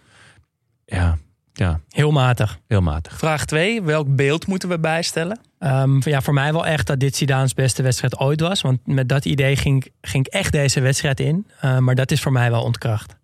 Ja, ja, heel matig. heel matig. Vraag 2. Welk beeld moeten we bijstellen? Ehm, ja, voor mij wel echt dat dit Zidane's beste wedstrijd ooit was. Want met dat idee ging, ging ik echt deze wedstrijd in. Eh, maar dat is voor mij wel ontkracht.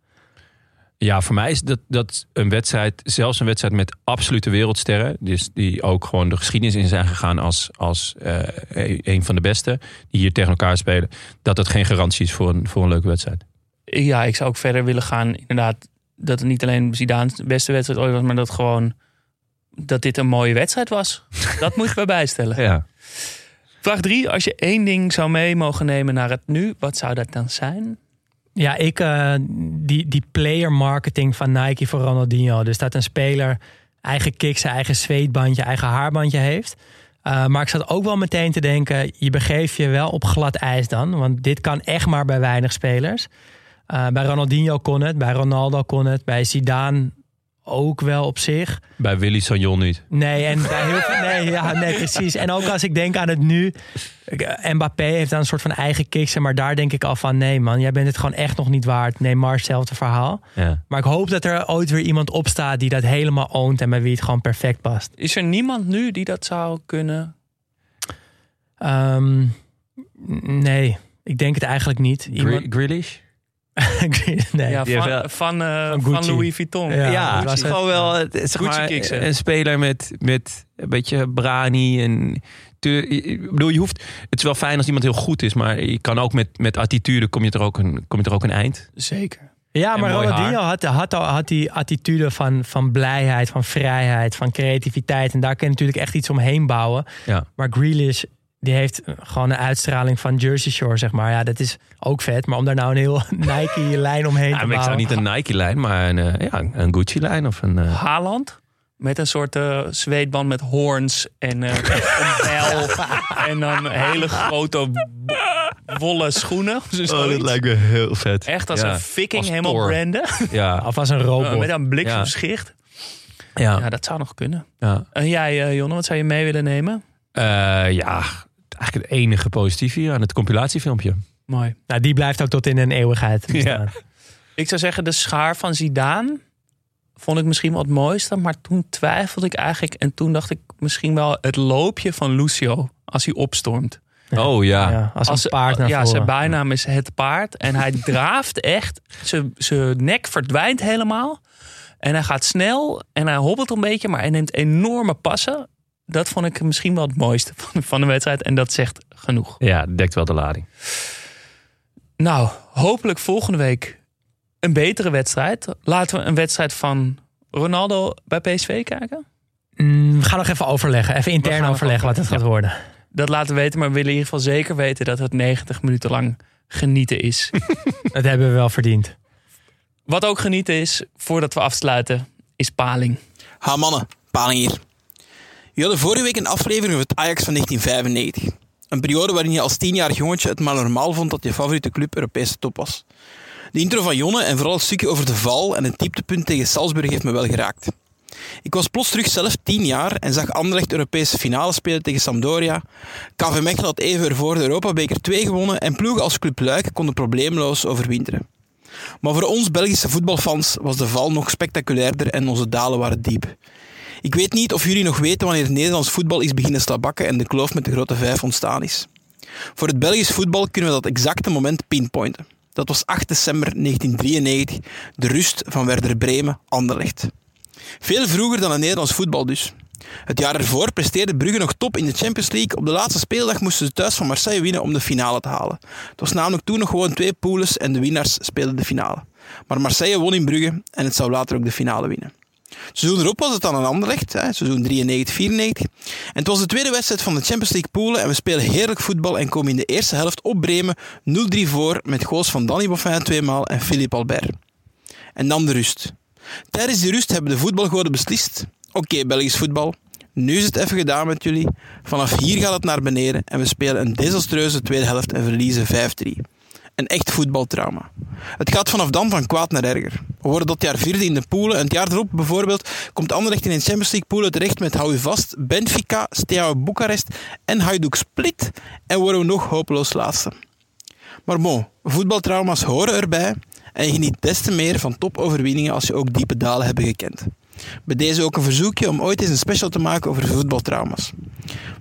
Ja, voor mij is dat, dat een wedstrijd, zelfs een wedstrijd met absolute wereldsterren, dus die ook gewoon de geschiedenis in zijn gegaan als, als eh, een van de beste, die hier tegen elkaar spelen, dat het geen garantie is voor een, voor een leuke wedstrijd. Ja, ik zou ook verder willen gaan. Inderdaad, dat het niet alleen Zidane's beste wedstrijd ooit was, maar dat gewoon dat dit een mooie wedstrijd was. (laughs) Dat moeten we bijstellen. Ja. Vraag 3. Als je één ding zou mee mogen nemen naar het nu, wat zou dat dan zijn? Ja, ik, eh, die, die player marketing van Nike voor Ronaldinho. Dus dat een speler eigen kick, zijn eigen zweetbandje, eigen haarbandje heeft. Eh, maar ik zat ook wel meteen te denken, je begeeft je wel op glad ijs dan. Want dit kan echt maar bij weinig spelers. Eh, bij Ronaldinho kon het, bij Ronaldo kon het, bij Zidane ook wel op zich. Bij Willy Sagnol niet. Nee, en bij heel veel, nee, ja, nee, precies. En ook als ik denk aan het nu. eh, Mbappé heeft dan een soort van eigen kiksen. Maar daar denk ik al van: nee, man, jij bent het gewoon echt nog niet waard. Neymar, hetzelfde verhaal. Ja. Maar ik hoop dat er ooit weer iemand opstaat die dat helemaal oont. En bij wie het gewoon perfect past. Is er niemand nu die dat zou kunnen? Ehm, nee, ik denk het eigenlijk niet. Iemand, Grealish? (laughs) nee. Ja, die heeft van, wel- van, eh, Van van, Gucci. Louis Vuitton. Ja, Ja, was het. gewoon wel het, zeg maar, kicks, een speler met, met een beetje brani. En te, ik bedoel, je hoeft, het is wel fijn als iemand heel goed is, maar je kan ook met, met attitude kom je er ook een, kom je er ook een eind. Zeker. Ja, En maar Ronaldinho had, had, al- had die attitude van, van blijheid, van vrijheid, van creativiteit. En daar kun je natuurlijk echt iets omheen bouwen. Ja. Maar Grealish, die heeft gewoon een uitstraling van Jersey Shore, zeg maar. Ja, dat is ook vet. Maar om daar nou een heel (laughs) Nike-lijn omheen Ja, te maar ik zou bouwen... niet een Nike-lijn, maar een, eh, ja, een Gucci-lijn of een... eh, Haaland. Met een soort eh, zweetband met hoorns en eh, een bijl. (laughs) en dan hele grote wollen schoenen. of zo- zoiets. me heel vet. Echt als Ja, een viking als helemaal Thor. branden. Ja, (laughs) Of als een robot. met een bliksemschicht. ja, Ja, dat zou nog kunnen. ja. En jij, Jonne, wat zou je mee willen nemen? Eh, ja, eigenlijk het enige positief hier aan het compilatiefilmpje. Mooi. Nou, die blijft ook tot in een eeuwigheid bestaan. Ik zou zeggen, de schaar van Zidane vond ik misschien wel het mooiste. Maar toen twijfelde ik eigenlijk. En toen dacht ik misschien wel het loopje van Lucio als hij opstormt. Oh ja. Ja, als een Als- paard naar ja, voren. zijn bijnaam is het paard. En hij (laughs) draaft echt. Zijn- Zijn nek verdwijnt helemaal. En hij gaat snel en hij hobbelt een beetje, maar hij neemt enorme passen. Dat vond ik misschien wel het mooiste van, van de wedstrijd. En dat zegt genoeg. Ja, dekt wel de lading. Nou, hopelijk volgende week een betere wedstrijd. Laten we een wedstrijd van Ronaldo bij PSV kijken. Mm, we gaan nog even overleggen. Even intern overleggen wat het gaat worden. Dat laten we weten, maar we willen in ieder geval zeker weten dat het 90 minuten lang genieten is. (laughs) Dat hebben we wel verdiend. Wat ook genieten is, voordat we afsluiten, is paling. Ha mannen, Paling hier. Je hadden vorige week een aflevering over het Ajax van 1995. Een periode waarin je als tienjarig jongetje het maar normaal vond dat je favoriete club Europese top was. De intro van Jonne en vooral het stukje over de val en het dieptepunt tegen Salzburg heeft me wel geraakt. Ik was plots terug zelf tien jaar en zag Anderlecht Europese finale spelen tegen Sampdoria. KV Mechelen had even ervoor de Europabeker 2 gewonnen en ploegen als Club Luik konden probleemloos overwinteren. Maar voor ons Belgische voetbalfans was de val nog spectaculairder en onze dalen waren diep. Ik weet niet of jullie nog weten wanneer het Nederlands voetbal is beginnen slabakken en de kloof met de grote vijf ontstaan is. Voor het Belgisch voetbal kunnen we dat exacte moment pinpointen. Dat was 8 december 1993, de rust van Werder Bremen, Anderlecht. Veel vroeger dan het Nederlands voetbal dus. Het jaar ervoor presteerde Brugge nog top in de Champions League. Op de laatste speeldag moesten ze thuis van Marseille winnen om de finale te halen. Het was namelijk toen nog gewoon twee poules en de winnaars speelden de finale. Maar Marseille won in Brugge en het zou later ook de finale winnen. Seizoen erop was het dan een Anderlecht, hè, seizoen 93-94. En het was de tweede wedstrijd van de Champions League poelen en we spelen heerlijk voetbal en komen in de eerste helft op Bremen 0-3 voor met goals van Danny Boffin tweemaal en Philippe Albert. En dan de rust. Tijdens die rust hebben de voetbalgoden beslist. Oké, Belgisch voetbal. Nu is het even gedaan met jullie. Vanaf hier gaat het naar beneden en we spelen een desastreuze tweede helft en verliezen 5-3. Een echt voetbaltrauma. Het gaat vanaf dan van kwaad naar erger. We worden dat jaar vierde in de poelen en het jaar erop bijvoorbeeld komt Anderlecht in een Champions League poelen terecht met, hou vast, Benfica, Steaua Boekarest en Hajduk Split en worden we nog hopeloos laatste. Maar bon, voetbaltrauma's horen erbij en je geniet des te meer van topoverwinningen als je ook diepe dalen hebt gekend. Bij deze ook een verzoekje om ooit eens een special te maken over voetbaltrauma's.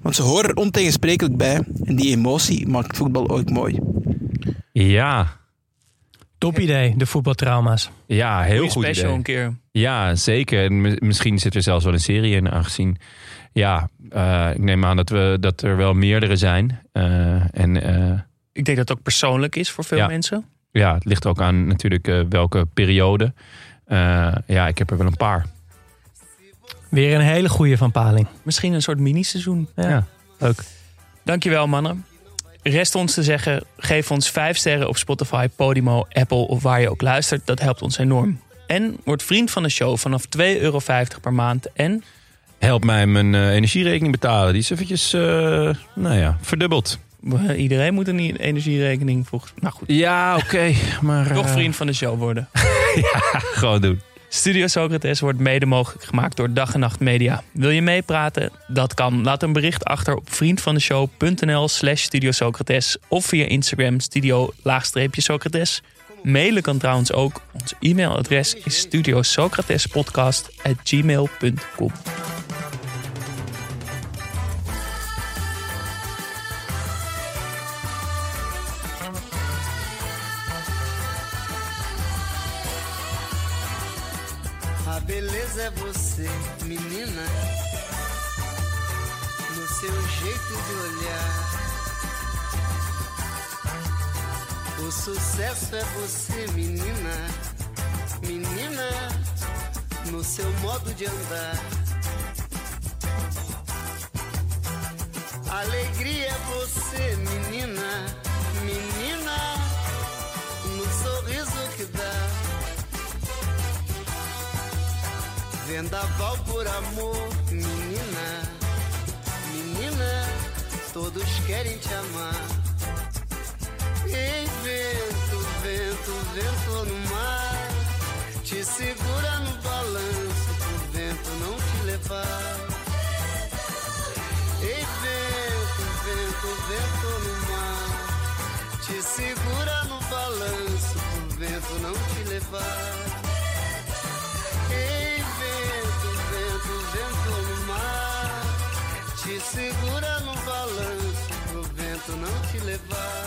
Want ze horen er ontegensprekelijk bij en die emotie maakt voetbal ook mooi. Ja, Top idee, de voetbaltrauma's. ja heel Goeie goed special idee. een keer. Ja, zeker. En mi- misschien zit er zelfs wel een serie in, aangezien... Ja, eh, ik neem aan dat, we, dat er wel meerdere zijn. Eh, en eh, Ik denk dat het ook persoonlijk is voor veel Ja. mensen. ja, het ligt ook aan natuurlijk welke periode. Eh, ja, ik heb er wel een paar. Weer een hele goeie van Paling. Misschien een soort mini-seizoen. Ja. leuk. Dankjewel mannen. Rest ons te zeggen, geef ons 5 sterren op Spotify, Podimo, Apple of waar je ook luistert. Dat helpt ons enorm. En word vriend van de show vanaf 2,50 euro per maand. En Help mij mijn eh, energierekening betalen. Die is eventjes, eh, nou ja, verdubbeld. iedereen moet een energierekening volgens... Nou goed, Ja, oké. maar toch eh, vriend van de show worden. (laughs) Gewoon doen. Studio Socrates wordt mede mogelijk gemaakt door Dag en Nacht Media. Wil je meepraten? Dat kan. Laat een bericht achter op vriendvandeshow.nl slash Studio Socrates of via Instagram studio-socrates. Mailen kan trouwens ook. Ons e-mailadres is studiosocratespodcast.gmail.com você, menina, no seu jeito de olhar. O sucesso é você, menina, menina, no seu modo de andar. Alegria é você, menina, Vendaval por amor, menina, menina, todos querem te amar. Ei, vento, vento, vento no mar, te segura no balanço pro vento não te levar. Ei, vento, vento, vento no mar, te segura no balanço pro vento não te levar. Boulevard.